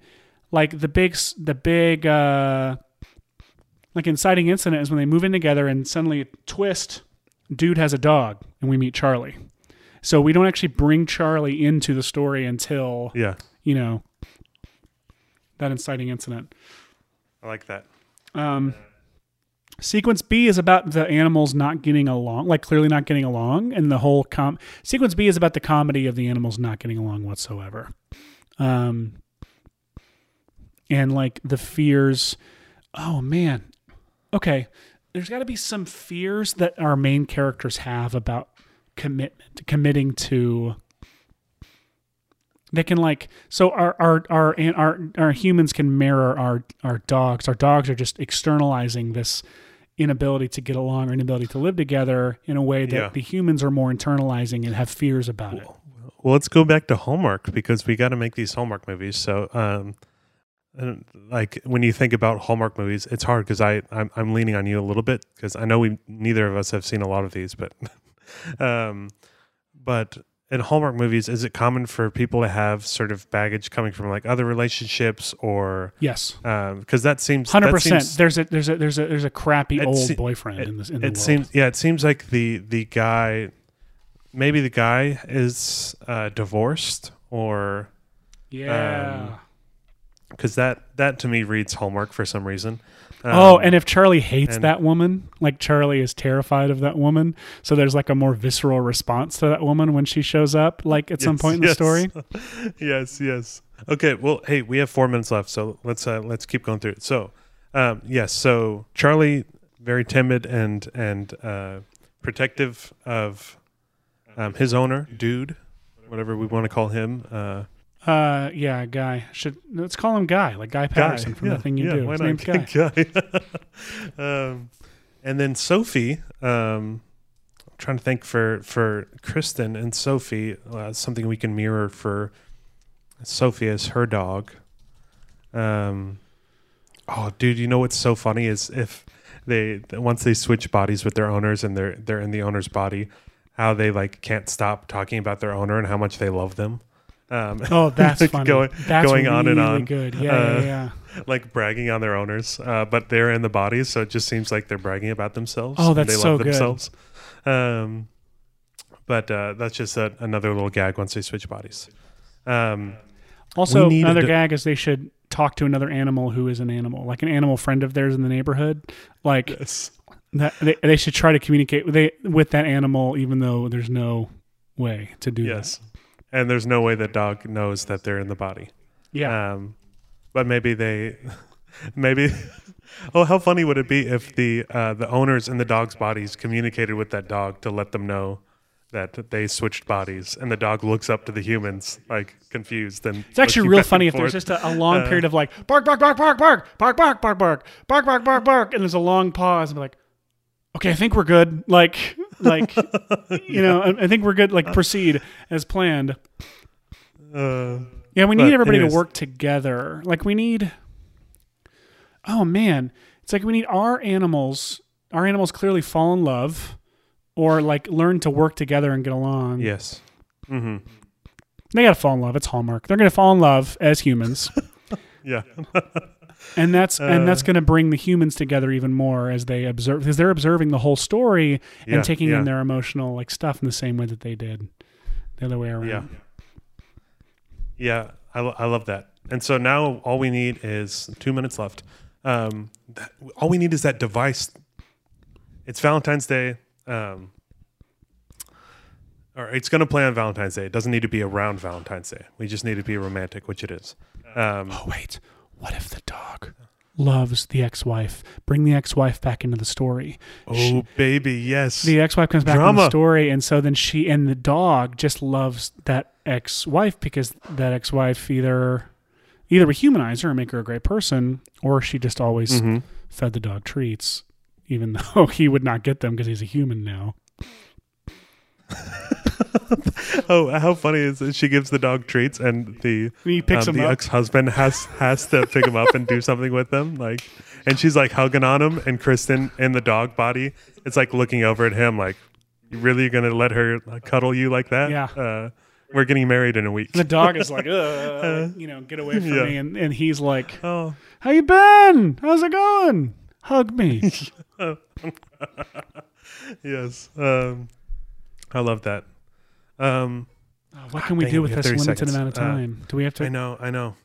like the big the big uh, like inciting incident is when they move in together and suddenly twist, dude has a dog, and we meet Charlie. So we don't actually bring Charlie into the story until yeah, you know that inciting incident. I like that. Um, sequence B is about the animals not getting along, like clearly not getting along, and the whole com. Sequence B is about the comedy of the animals not getting along whatsoever, um, and like the fears. Oh man, okay. There's got to be some fears that our main characters have about commitment, committing to. They can like so our our our and our our humans can mirror our our dogs. Our dogs are just externalizing this inability to get along or inability to live together in a way that Yeah. the humans are more internalizing and have fears about it. Well, let's go back to Hallmark because we got to make these Hallmark movies. So, um, like when you think about Hallmark movies, it's hard because I I'm, I'm leaning on you a little bit because I know we neither of us have seen a lot of these, but [laughs] um, but in Hallmark movies, is it common for people to have sort of baggage coming from like other relationships or Yes, because that seems hundred percent. There's a there's a there's a there's a crappy old se- boyfriend in this in the it seems yeah it seems like the the guy maybe the guy is uh, divorced or yeah. um, because that that to me reads Hallmark for some reason. Oh, Um, and if Charlie hates and- that woman, like Charlie is terrified of that woman, so there's like a more visceral response to that woman when she shows up, like at some point in the story. [laughs] yes, yes. Okay, well, hey, we have four minutes left, so let's uh, let's keep going through it. So, um, yes, so Charlie, very timid and and uh, protective of um, his owner, dude, whatever we want to call him. Uh, Uh, yeah, Guy. Should let's call him Guy, like Guy Patterson from yeah, the thing you yeah, do. Why His name's Guy. [laughs] Guy. [laughs] um, and then Sophie. Um, I'm trying to think for for Kristen and Sophie uh, something we can mirror for Sophie as her dog. Um, oh, dude, you know what's so funny is if they once they switch bodies with their owners and they're they're in the owner's body, how they like can't stop talking about their owner and how much they love them. Um, Oh, that's [laughs] funny. Going, that's going on and on. Good. Yeah, Uh, yeah, yeah. like bragging on their owners, uh, but they're in the bodies, so it just seems like they're bragging about themselves. Oh, and that's they so love good. themselves. Um, but uh, that's just a, another little gag once they switch bodies. Um, Also, another a- gag is they should talk to another animal who is an animal, like an animal friend of theirs in the neighborhood. Like yes. that, they, they should try to communicate with they with that animal, even though there's no way to do Yes. And there's no way the dog knows that they're in the body. Yeah, Um, but maybe they, maybe. Oh, how funny would it be if the uh, the owners in the dog's bodies communicated with that dog to let them know that they switched bodies, and the dog looks up to the humans like confused and it's actually real funny if there's just a, long Uh, period of like bark, bark, bark, bark, bark, bark, bark, bark, bark, bark, bark, bark, bark, and there's a long pause and be like, okay, I think we're good. Like, like, [laughs] you know, I, I think we're good. Like, proceed as planned. Uh, Yeah, we need everybody anyways. to work together. Like we need Oh man, it's like we need our animals, our animals clearly fall in love or like learn to work together and get along. yes. Mm-hmm. They got to fall in love. It's Hallmark. They're going to fall in love as humans. [laughs] Yeah. And that's and Uh. that's going to bring the humans together even more as they observe because they're observing the whole story Yeah, and taking yeah. in their emotional like stuff in the same way that they did the other way around. Yeah. Yeah, I, lo- I love that. And so now all we need is two minutes left. Um, that, all we need is that device. It's Valentine's Day. Um, or it's going to play on Valentine's Day. It doesn't need to be around Valentine's Day. We just need to be romantic, which it is. Um, Oh wait, what if the dog loves the ex-wife? Bring the ex-wife back into the story. oh, baby, yes. The ex-wife comes back in the story, and so then she and the dog just loves that ex-wife because that ex-wife either either would humanize her and make her a great person, or she just always Mhm. fed the dog treats, even [laughs] though he would not get them because he's a human now. [laughs] Oh, how funny is it? She gives the dog treats, and the He picks um, him the ex-husband has has to pick him up and do something with them. Like, and she's like hugging on him, and Kristen in the dog body, it's like looking over at him, like, you really gonna let her like, cuddle you like that? Yeah. Uh, we're getting married in a week. the dog is like, [laughs] you know, get away from Yeah. me, and, and he's like, oh, "How you been? How's it going? Hug me." [laughs] yes. Um, I love that. Um, what can we do it, with we this limited seconds. amount of Uh, time? do we have to? I know, I know.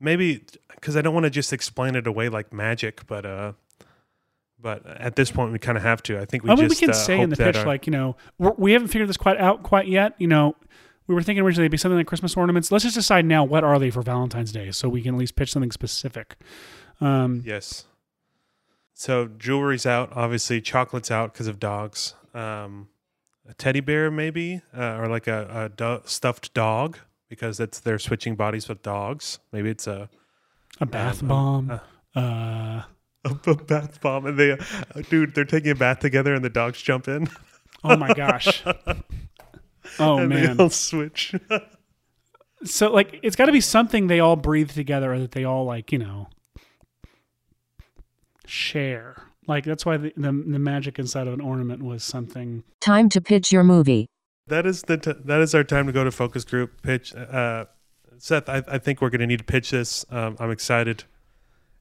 Maybe because I don't want to just explain it away like magic, but uh, but at this point we kind of have to. I think we I mean, just we can uh, say in the pitch, our- like, you know, we're, we haven't figured this quite out quite yet. You know, we were thinking originally it'd be something like Christmas ornaments. Let's just decide now what are they for Valentine's Day, so we can at least pitch something specific. Um, Yes. So jewelry's out. Obviously, chocolate's out because of dogs. Um, a teddy bear, maybe, uh, or like a, a do- stuffed dog because it's they're switching bodies with dogs. Maybe it's a a bath um, bomb. uh, Uh, [laughs] a, bath bomb, and they, uh, dude, they're taking a bath together, and the dogs jump in. oh my gosh. [laughs] Oh and man. they all switch. So like, it's got to be something they all breathe together, or that they all like, you know, share. Like that's why the, the the magic inside of an ornament was something. Time to pitch your movie. that is the t- that is our time to go to focus group pitch. Uh, Seth, I, I think we're going to need to pitch this. Um, I'm excited.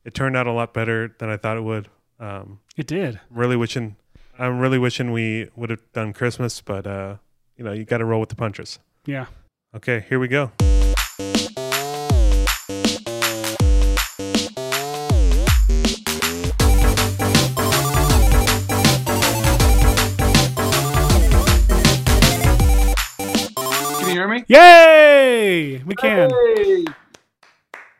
It turned out a lot better than I thought it would. Um, It did. I'm really wishing, I'm really wishing we would have done Christmas, but uh, you know, you got to roll with the punches. Yeah. Okay, here we go. Hey, we can. Hey!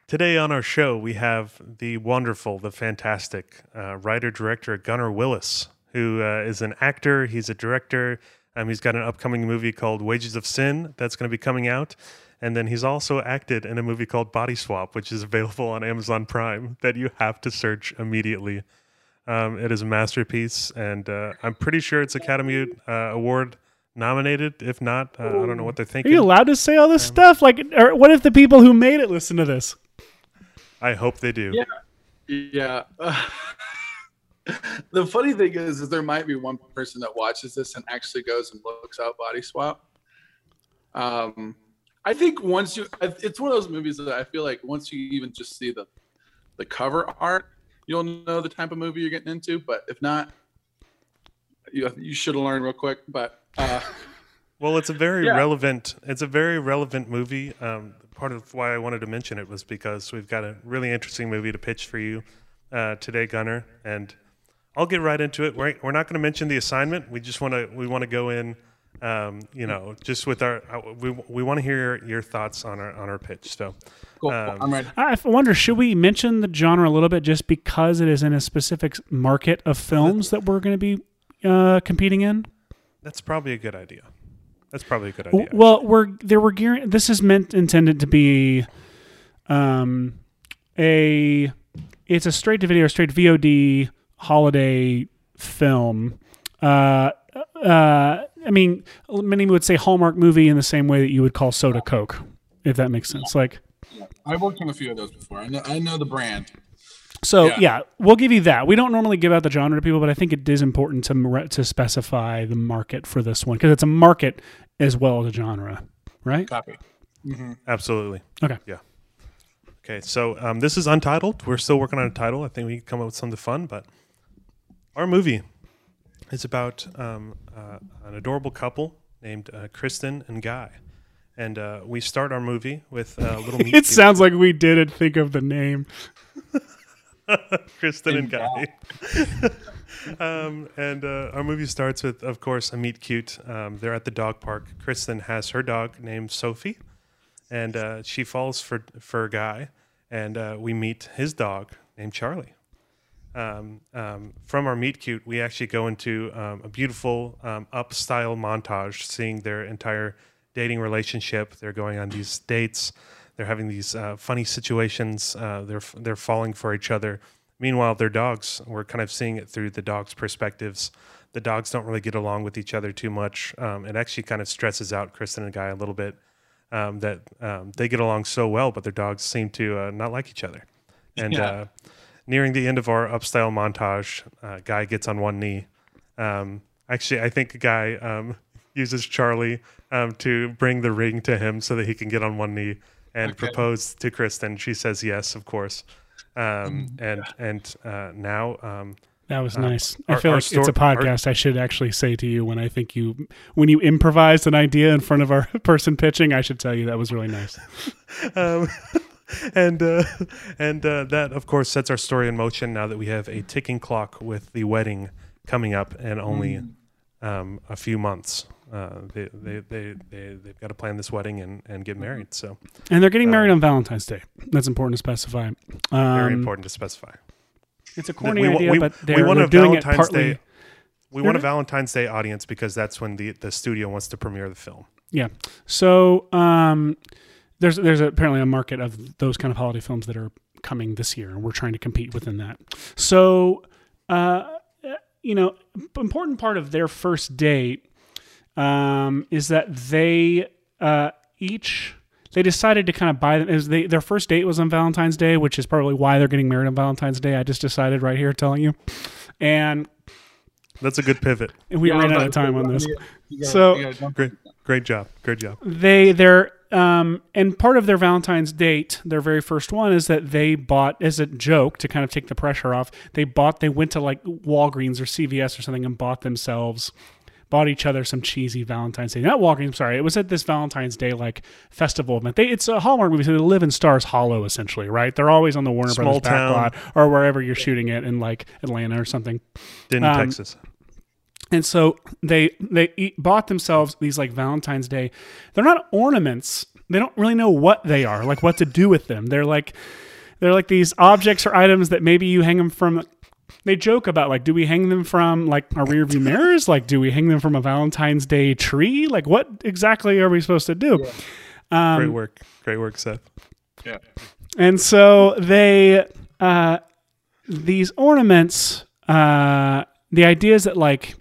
Today on our show, we have the wonderful, the fantastic uh, writer director Gunner Willis, who uh, is an actor. He's a director. Um, he's got an upcoming movie called Wages of Sin that's going to be coming out. And then he's also acted in a movie called Body Swap, which is available on Amazon Prime that you have to search immediately. Um, it is a masterpiece, and uh, I'm pretty sure it's Academy uh, Award nominated. If not, uh, I don't know what they're thinking. Are you allowed to say all this Um, stuff? Like, or what if the people who made it listen to this? I hope they do. Yeah. Yeah. [laughs] the funny thing is, is there might be one person that watches this and actually goes and looks out Body Swap. Um, I think once you, it's one of those movies that I feel like once you even just see the, the cover art, you'll know the type of movie you're getting into. But if not, you you should have learned real quick. But uh, [laughs] Well, it's a very Yeah. relevant. It's a very relevant movie. Um, part of why I wanted to mention it was because we've got a really interesting movie to pitch for you uh, today, Gunner. And I'll get right into it. We're, we're not going to mention the assignment. We just want to we want to go in. Um, you know, just with our uh, we we want to hear your, your thoughts on our on our pitch. So cool, Um, I'm ready. I wonder, should we mention the genre a little bit just because it is in a specific market of films that we're going to be uh, competing in? that's probably a good idea. That's probably a good idea. Well, we're there. We're gearing. This is meant intended to be, um, a. It's a straight to video, straight VOD holiday film. Uh, uh, I mean, many would say Hallmark movie in the same way that you would call soda Coke, if that makes sense. Like, I've worked on a few of those before. I know I know the brand. So Yeah. yeah. we'll give you that. We don't normally give out the genre to people, but I think it is important to to specify the market for this one because it's a market as well as a genre, right? Copy. Absolutely. Okay. Yeah. Okay, so um, this is Untitled. We're still working on a title. I think we can come up with something fun, but our movie is about um, uh, an adorable couple named uh, Kristen and Guy. And uh, we start our movie with a little [laughs] meet It sounds like we didn't think of the name. [laughs] [laughs] Kristen and Guy. [laughs] um, and uh, our movie starts with, of course, a meet cute. Um, they're at the dog park. Kristen has her dog named Sophie, and uh, she falls for for Guy, and uh, we meet his dog named Charlie. Um, um, from our meet cute, we actually go into um, a beautiful um, up style montage, seeing their entire dating relationship. They're going on these dates. They're having these uh, funny situations. Uh, they're they're falling for each other. Meanwhile, their dogs. We're kind of seeing it through the dogs' perspectives. The dogs don't really get along with each other too much. Um, it actually kind of stresses out Kristen and Guy a little bit. Um, that um, they get along so well, but their dogs seem to uh, not like each other. And Yeah. uh, nearing the end of our upstyle montage, uh, Guy gets on one knee. Um, actually, I think Guy um, [laughs] uses Charlie um, to bring the ring to him so that he can get on one knee and Okay. propose to Kristen. She says yes, of course. Um, and and uh, now um, That was Uh, nice. I feel our like stor- it's a our- podcast. I should actually say to you when I think you when you improvised an idea in front of our [laughs] person pitching. I should tell you that was really nice. [laughs] um, [laughs] and uh, and uh, that of course sets our story in motion now that we have a ticking clock with the wedding coming up in only um, a few months. Uh, they, they, they, they, they've got to plan this wedding and, and get married. So And they're getting married Uh, on Valentine's Day. That's important to specify. very Um, important to specify. It's a corny we, idea, we, but we they're, want they're a doing it Valentine's partly. Day. We want a Valentine's Day audience because that's when the, the studio wants to premiere the film. Yeah. So um, there's there's apparently a market of those kind of holiday films that are coming this year, and we're trying to compete within that. So, uh, you know, important part of their first date um, is that they uh, each they decided to kind of buy them. Is they their first date was on Valentine's Day, which is probably why they're getting married on Valentine's Day. I just decided right here, telling you, and That's a good pivot. And we Yeah, ran out of time on this. You gotta- So- you Great, great job. Great job. they they're um and part of their valentine's date their very first one is that they bought as a joke to kind of take the pressure off they bought they went to like walgreens or cvs or something and bought themselves bought each other some cheesy valentine's day not walgreens sorry it was at this valentine's day like festival event they it's a hallmark movie so they live in stars hollow essentially right they're always on the warner Small brothers town. or wherever you're shooting it in like atlanta or something Denton, Um, Texas. and so they they eat, bought themselves these like Valentine's Day. They're not ornaments they don't really know what they are, like what to do with them. They're like they're like these objects or items that maybe you hang them from. They joke about like, do we hang them from like our rear view mirrors? Like, do we hang them from a Valentine's Day tree? Like, what exactly are we supposed to do? Um, Great work. Great work, Seth. Yeah. And so they, uh, these ornaments, uh, the idea is that like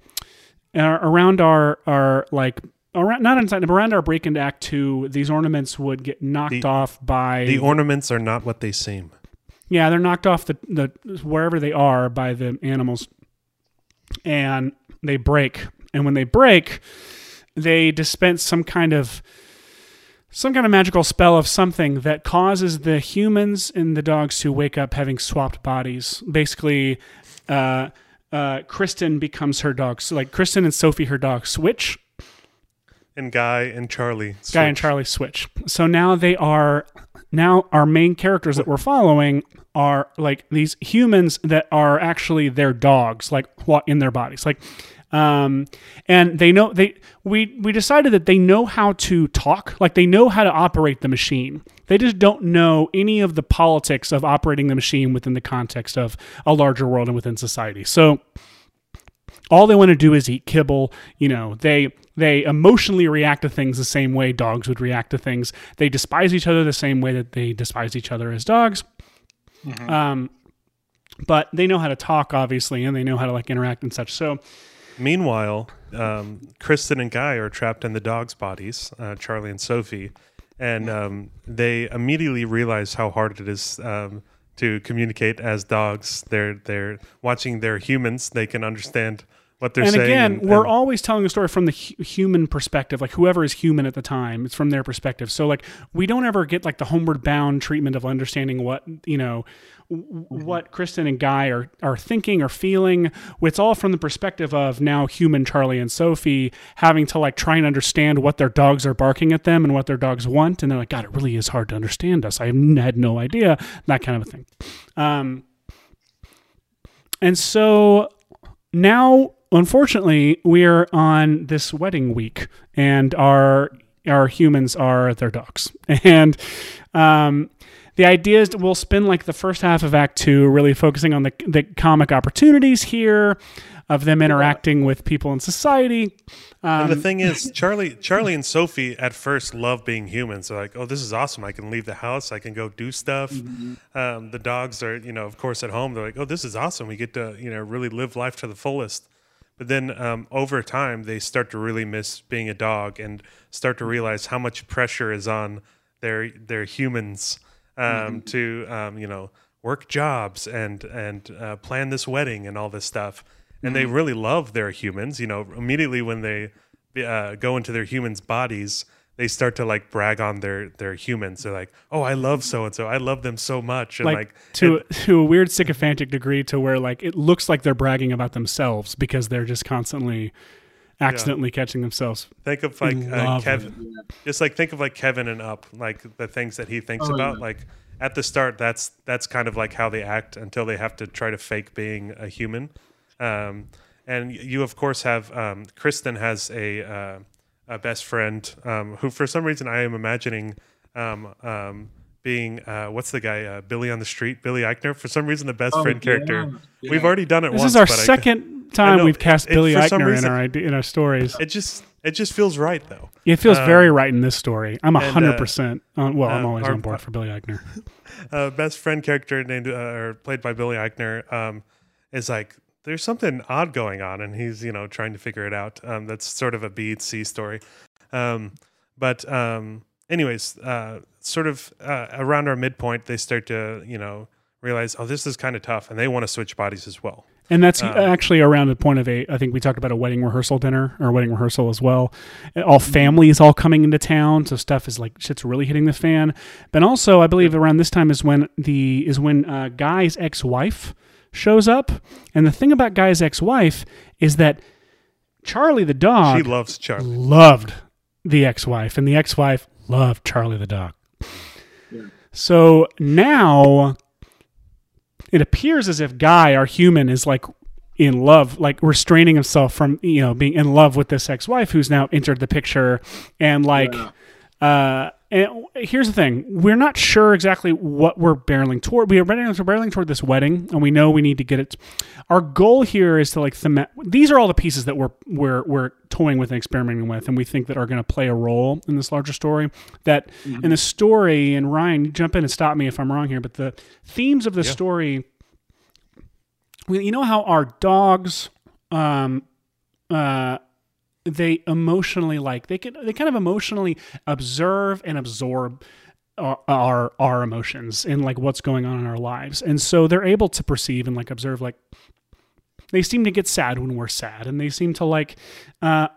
are around our, our like, around, not inside, but around our break into Act Two, these ornaments would get knocked The- off by The ornaments are not what they seem. Yeah, they're knocked off the, the wherever they are by the animals, and they break. And when they break, they dispense some kind of some kind of magical spell of something that causes the humans and the dogs to wake up having swapped bodies. Basically, uh, uh, Kristen becomes her dog. So like Kristen and Sophie, her dog, switch. And Guy and Charlie. Guy and. Charlie switch. So now they are now our main characters that we're following are like these humans that are actually their dogs, like what in their bodies, like. Um, and they know they we we decided that they know how to talk, like they know how to operate the machine. They just don't know any of the politics of operating the machine within the context of a larger world and within society. So all they want to do is eat kibble you know they they emotionally react to things the same way dogs would react to things. They despise each other the same way that they despise each other as dogs. Um but they know how to talk obviously and they know how to like interact and such. So Meanwhile, um, Kristen and Guy are trapped in the dogs' bodies, uh, Charlie and Sophie, and um, they immediately realize how hard it is um, to communicate as dogs. They're they're watching their humans; they can understand what they're and saying. again and- we're and- always telling a story from the hu- human perspective like whoever is human at the time it's from their perspective. So like we don't ever get like the homeward bound treatment of understanding what you know w- what kristen and guy are are thinking or feeling. It's all from the perspective of now human charlie and sophie having to like try and understand what their dogs are barking at them and what their dogs want. And they're like god it really is hard to understand us. I had no idea that kind of a thing. Um and so now unfortunately we're on this wedding week and our our humans are their dogs [laughs] and um the idea is that we'll spend like the first half of act two really focusing on the, the comic opportunities here of them interacting with people in society And um, the thing is, [laughs] Charlie, Charlie and Sophie at first love being humans. They're like, "Oh, this is awesome! I can leave the house. I can go do stuff." Um, the dogs are, you know, of course, at home. They're like, "Oh, this is awesome! We get to, you know, really live life to the fullest." But then um, over time, they start to really miss being a dog and start to realize how much pressure is on their their humans um, to, um, you know, work jobs and and uh, plan this wedding and all this stuff. And they really love their humans. You know, immediately when they uh, go into their humans' bodies, they start to like brag on their their humans. They're like, "Oh, I love so and so. I love them so much." And like, like, to to a weird sycophantic degree to where like it looks like they're bragging about themselves because they're just constantly accidentally catching themselves think of like uh, Kevin, just like think of like Kevin and Up, like the things that he thinks Oh, about. yeah. Like at the start, that's that's kind of like how they act until they have to try to fake being a human. Um, and you of course have um, Kristen has a uh, a best friend um, who for some reason I am imagining um, um, being uh, what's the guy uh, Billy on the street Billy Eichner for some reason the best Oh, friend character. yeah, We've already done it this once. is our but I- second [laughs] time know, we've cast it- it- billy for some eichner reason- in our in our stories it just it just feels right though. it feels um, very right in this story i'm and, uh, 100% on, well i'm uh, always our- on board for billy eichner [laughs] uh, best friend character named uh, or played by Billy Eichner um, is like there's something odd going on, and he's you know trying to figure it out. Um, that's sort of a B C story. Um, but um, anyways, uh, sort of uh, around our midpoint, they start to you know realize oh this is kind of tough, and they want to switch bodies as well. and that's um, actually around the point of a i think we talked about a wedding rehearsal dinner or a wedding rehearsal as well all families all coming into town so stuff is like shit's really hitting the fan but also i believe around this time is when the is when uh, guy's ex-wife shows up and the thing about guy's ex-wife is that charlie the dog she loves Charlie. loved the ex-wife and the ex-wife loved charlie the dog so now it appears as if guy our human is like in love like restraining himself from you know being in love with this ex-wife who's now entered the picture and like Yeah. Uh, and here's the thing: we're not sure exactly what we're barreling toward. We are barreling, toward this wedding, and we know we need to get it. Our goal here is to like thema- these are all the pieces that we're we're we're toying with and experimenting with, and we think that are going to play a role in this larger story. That in the story, and Ryan, jump in and stop me if I'm wrong here, but the themes of the story. We, you know how our dogs, um, uh, they emotionally like they can they kind of emotionally observe and absorb our, our our emotions and like what's going on in our lives. And so they're able to perceive and like observe like they seem to get sad when we're sad and they seem to like uh,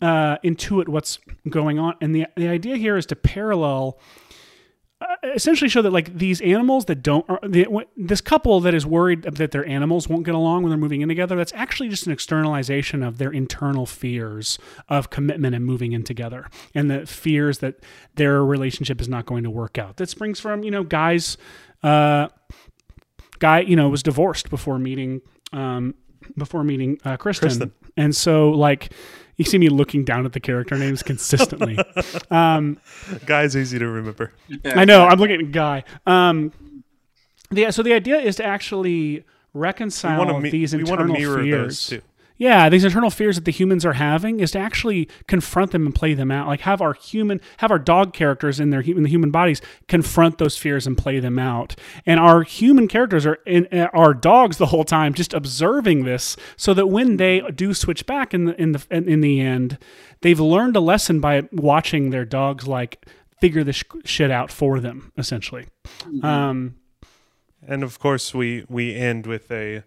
uh, intuit what's going on. And the, the idea here is to parallel essentially show that like these animals that don't are, the, wh- this couple that is worried that their animals won't get along when they're moving in together that's actually just an externalization of their internal fears of commitment and moving in together and the fears that their relationship is not going to work out that springs from you know guys uh guy you know was divorced before meeting um before meeting uh, Kristen. Kristen. and so like you see me looking down at the character names consistently [laughs] um, Guy's easy to remember. I know. I'm looking at Guy. Um, the, so the idea is to actually reconcile We want to these we want to internal mirror fears. those too. Yeah, these internal fears that the humans are having is to actually confront them and play them out. Like have our human, have our dog characters in their in the human bodies confront those fears and play them out. And our human characters are in uh, our dogs the whole time, just observing this, so that when they do switch back in the in the in the end, they've learned a lesson by watching their dogs like figure this sh- shit out for them, essentially. Um, And of course, we we end with a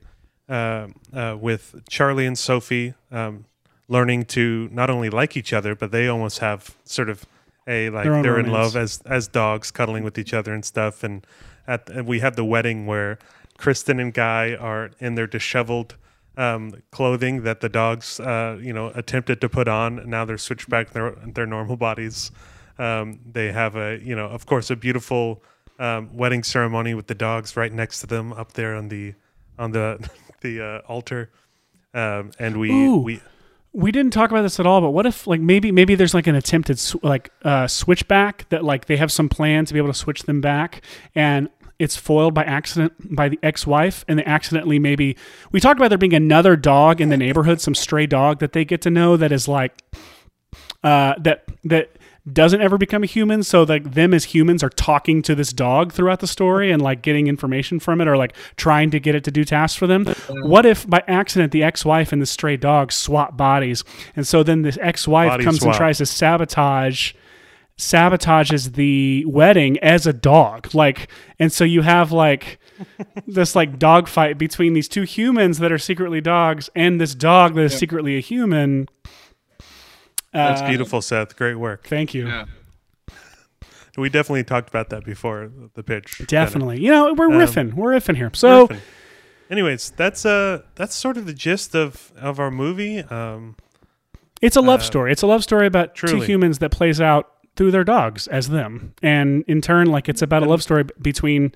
uh, uh, with Charlie and Sophie um, learning to not only like each other, but they almost have sort of a like they're in love as as dogs, cuddling with each other and stuff. And at and we have the wedding where Kristen and Guy are in their disheveled. Um, clothing that the dogs, uh, you know, attempted to put on. Now they're switched back to their their normal bodies. Um, they have a, you know, of course, a beautiful um, wedding ceremony with the dogs right next to them up there on the on the [laughs] the uh, altar. Um, and we Ooh. we we didn't talk about this at all, but what if like maybe maybe there's like an attempted sw- like uh, switchback that like they have some plan to be able to switch them back, and it's foiled by accident by the ex-wife, and they accidentally maybe we talked about there being another dog in the neighborhood, some stray dog that they get to know that is like uh, that that doesn't ever become a human. So like them as humans are talking to this dog throughout the story and like getting information from it or like trying to get it to do tasks for them. Uh-huh. What if by accident the ex-wife and the stray dog swap bodies? And so then this ex-wife Body comes swap. and tries to sabotage sabotages the wedding as a dog. Like and so you have like [laughs] this like dog fight between these two humans that are secretly dogs and this dog that is secretly a human that's Uh, beautiful, Seth. Great work. Thank you. Yeah. We definitely talked about that before the pitch. Definitely. You know, we're Um, riffing. We're riffing here. So, Riffing. anyways, that's uh that's sort of the gist of of our movie. Um, it's a love uh, story. It's a love story about two humans that plays out through their dogs as them. And in turn, like it's about a love story between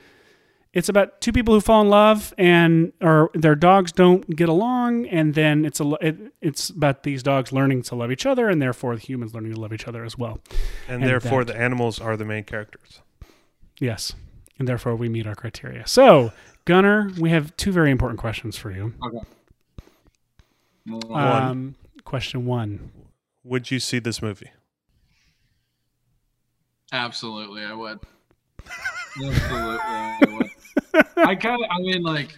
it's about two people who fall in love and or their dogs don't get along and then it's a it, it's about these dogs learning to love each other and therefore the humans learning to love each other as well. and, And therefore, that. the animals are the main characters. Yes. And therefore we meet our criteria. So, Gunner, we have two very important questions for you. Okay. Well, Um, question 1. Would you see this movie? Absolutely, I would. [laughs] Absolutely, I would. I kind of, I mean, like,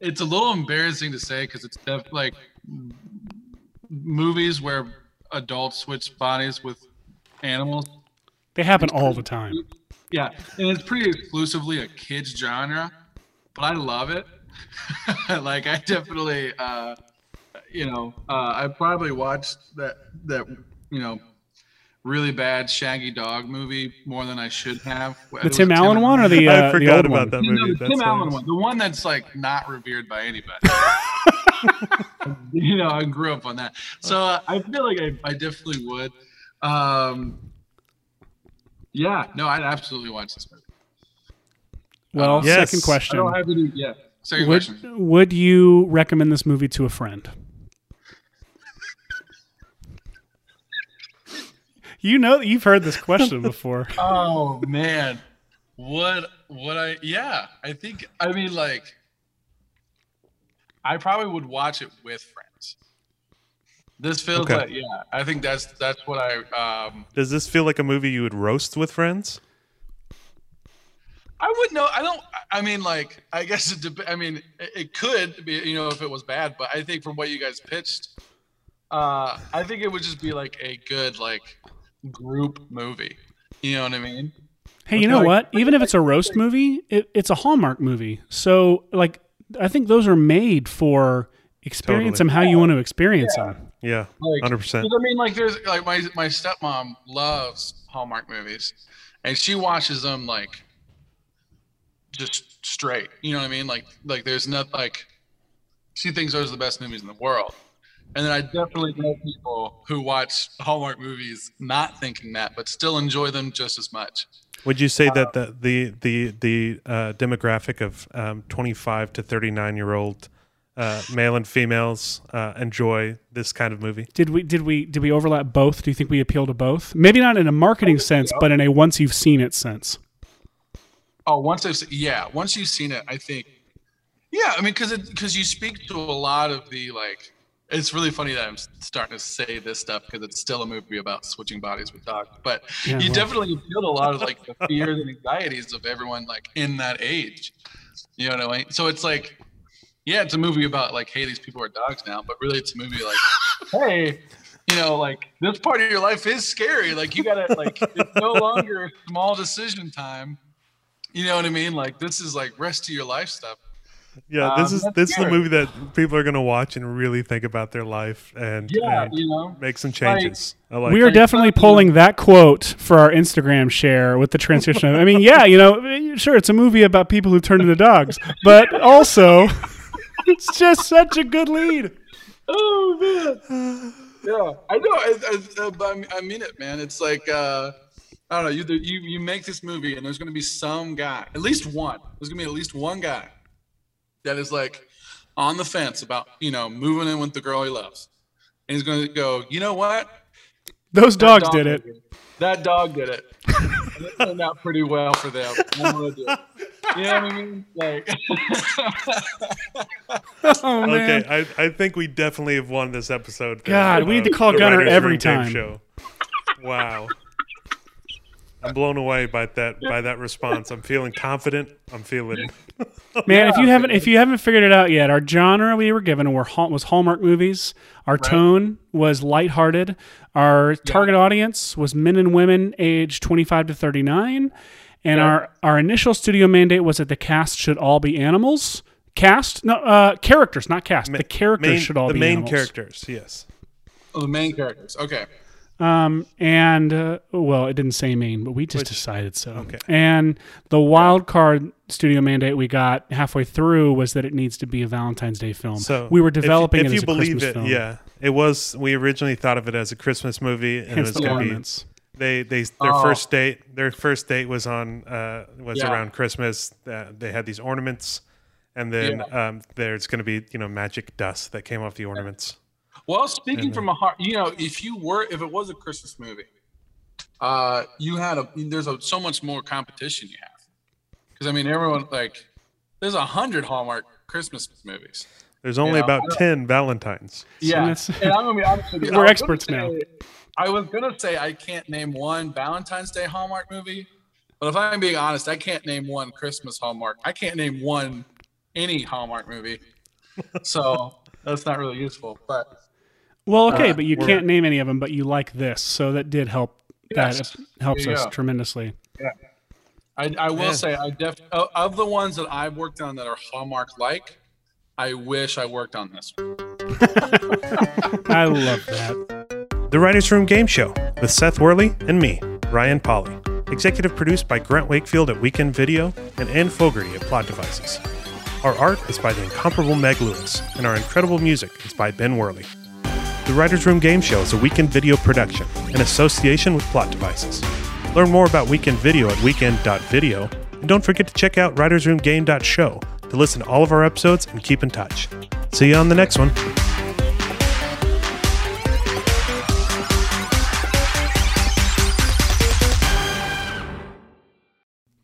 it's a little embarrassing to say because it's def- like movies where adults switch bodies with animals. They happen all the time. Yeah, and it's pretty exclusively a kids genre, but I love it. [laughs] like I definitely, uh, you know, uh, I probably watched that that you know really bad Shaggy Dog movie more than I should have. The Tim Allen one or the, uh, I the forgot old about one? that No, movie. the That's Tim Allen one, the one that's like not revered by anybody. [laughs] [laughs] you know, I grew up on that, so uh, I feel like I, I definitely would. Um, yeah, no, I'd absolutely watch this movie. Well, Yes. second I question. don't have any. Yeah, second question. Would, would you recommend this movie to a friend? You know, you've heard this question before. [laughs] Oh man, what what I yeah I think I mean like I probably would watch it with friends. This feels Okay. like yeah I think that's that's what I um Does this feel like a movie you would roast with friends? I would know I don't I mean like I guess it dep- I mean it, it could be you know if it was bad but I think from what you guys pitched uh I think it would just be like a good like group movie you know what I mean Hey, you know Like- what? Even if it's a roast movie, it, it's a Hallmark movie. So, like, I think those are made for experience Totally. them how you want to experience them. Yeah, Like, hundred percent. 'cause I mean, like, there's like my my stepmom loves Hallmark movies, and she watches them like just straight. You know what I mean? Like, like there's not like she thinks those are the best movies in the world. And then I definitely know people who watch Hallmark movies not thinking that, but still enjoy them just as much. Would you say that the the the the uh, demographic of um, twenty five to thirty nine year old uh, male and females uh, enjoy this kind of movie? Did we did we did we overlap both? Do you think we appeal to both? Maybe not in a marketing sense, but in a once you've seen it sense. Oh, once I've se- yeah, once you've seen it, I think yeah, I mean, because because you speak to a lot of the like. It's really funny that I'm starting to say this stuff because it's still a movie about switching bodies with dogs. But Yeah, you well. definitely feel a lot of like the fears and anxieties of everyone like in that age. You know what I mean? So it's like, yeah, it's a movie about like, hey, these people are dogs now, but really it's a movie like, hey, you know, like this part of your life is scary. Like you gotta like it's no longer small decision time. You know what I mean? Like this is like rest of your life stuff. Yeah, this Um, is that's this is a scary. movie that people are going to watch and really think about their life and, Yeah, and you know. make some changes. I like. we are definitely pulling that quote for our Instagram share with the transition. Of, I mean, yeah, you know, sure, it's a movie about people who turn into dogs, but also [laughs] it's just such a good lead. Oh man. Yeah, I know. I, I, uh, but I mean- I mean it, man. It's like uh, I don't know. You you you make this movie, and there's gonna be some guy, at least one. There's gonna be at least one guy that is like on the fence about you know moving in with the girl he loves, and he's gonna go. You know what? Those That dogs dog did it. That dog did it. And it turned out pretty well for them. I'm gonna do it. You know what I mean? Like, [laughs] Oh man. Okay, I, I think we definitely have won this episode. God, we need to call Gunner every time. Show. Wow. I'm blown away by that by that response. I'm feeling confident. I'm feeling [laughs] Man, if you haven't if you haven't figured it out yet, our genre we were given were Hall- was Hallmark movies. Our tone was lighthearted. Our target audience was men and women aged 25 to 39, and our our initial studio mandate was that the cast should all be animals. Cast, no, uh, characters, not cast. the characters main, should all the be main animals. characters. Yes. oh, the main characters. Okay. Um, and uh, well, it didn't say main, but we just decided so. Okay. And the wild card studio mandate we got halfway through was that it needs to be a Valentine's Day film. So we were developing If, it you as a believe Christmas it, film. yeah, it was. We originally thought of it as a Christmas movie, and Hence it was the going to be. They they their Oh. first date their first date was on uh, was Yeah. around Christmas. Uh, they had these ornaments, and then um, there's going to be you know magic dust that came off the ornaments. Well, speaking from a heart, you know, if you were, if it was a Christmas movie, uh, you had a, there's a, so much more competition you have. Because I mean, everyone like, there's a hundred Hallmark Christmas movies. There's only Yeah. about ten Valentines. Yeah, that's- and I'm gonna be honest with [laughs] you. We're experts gonna now. I was gonna say I can't name one Valentine's Day Hallmark movie, but if I'm being honest, I can't name one Christmas Hallmark. I can't name one any Hallmark movie. So that's not really useful. But Well, okay, Uh, but you can't name any of them, but you like this, so that did help. Yes. That helps us go. tremendously. I, I will Yeah. say I def of- of the ones that I've worked on that are Hallmark like, I wish I worked on this one. [laughs] I love that. The Writers Room Game Show with Seth Worley and me, Ryan Polly. Executive produced by Grant Wakefield at Weekend Video and Anne Fogerty at Plot Devices. Our art is by the incomparable Meg Lewis, and our incredible music is by Ben Worley. The Writer's Room Game Show is a weekend video production in association with Plot Devices. Learn more about weekend video at weekend.video, and don't forget to check out writersroomgame.show to listen to all of our episodes and keep in touch. See you on the next one.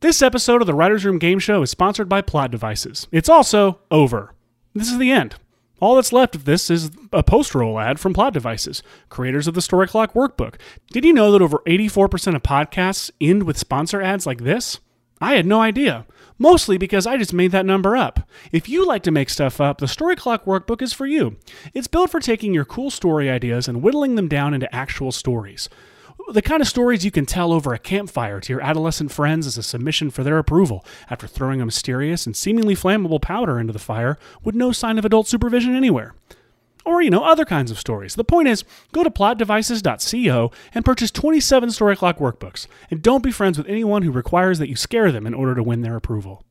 This episode of the Writers Room Game Show is sponsored by Plot Devices. It's also over. This is the end. All that's left of this is a post roll ad from Plot Devices, creators of the Story Clock Workbook. Did you know that over 84% of podcasts end with sponsor ads like this? I had no idea. Mostly because I just made that number up. If you like to make stuff up, the Story Clock Workbook is for you. It's built for taking your cool story ideas and whittling them down into actual stories. The kind of stories you can tell over a campfire to your adolescent friends as a submission for their approval after throwing a mysterious and seemingly flammable powder into the fire with no sign of adult supervision anywhere. Or, you know, other kinds of stories. The point is, go to plotdevices.co and purchase 27 Story Clock workbooks. And don't be friends with anyone who requires that you scare them in order to win their approval.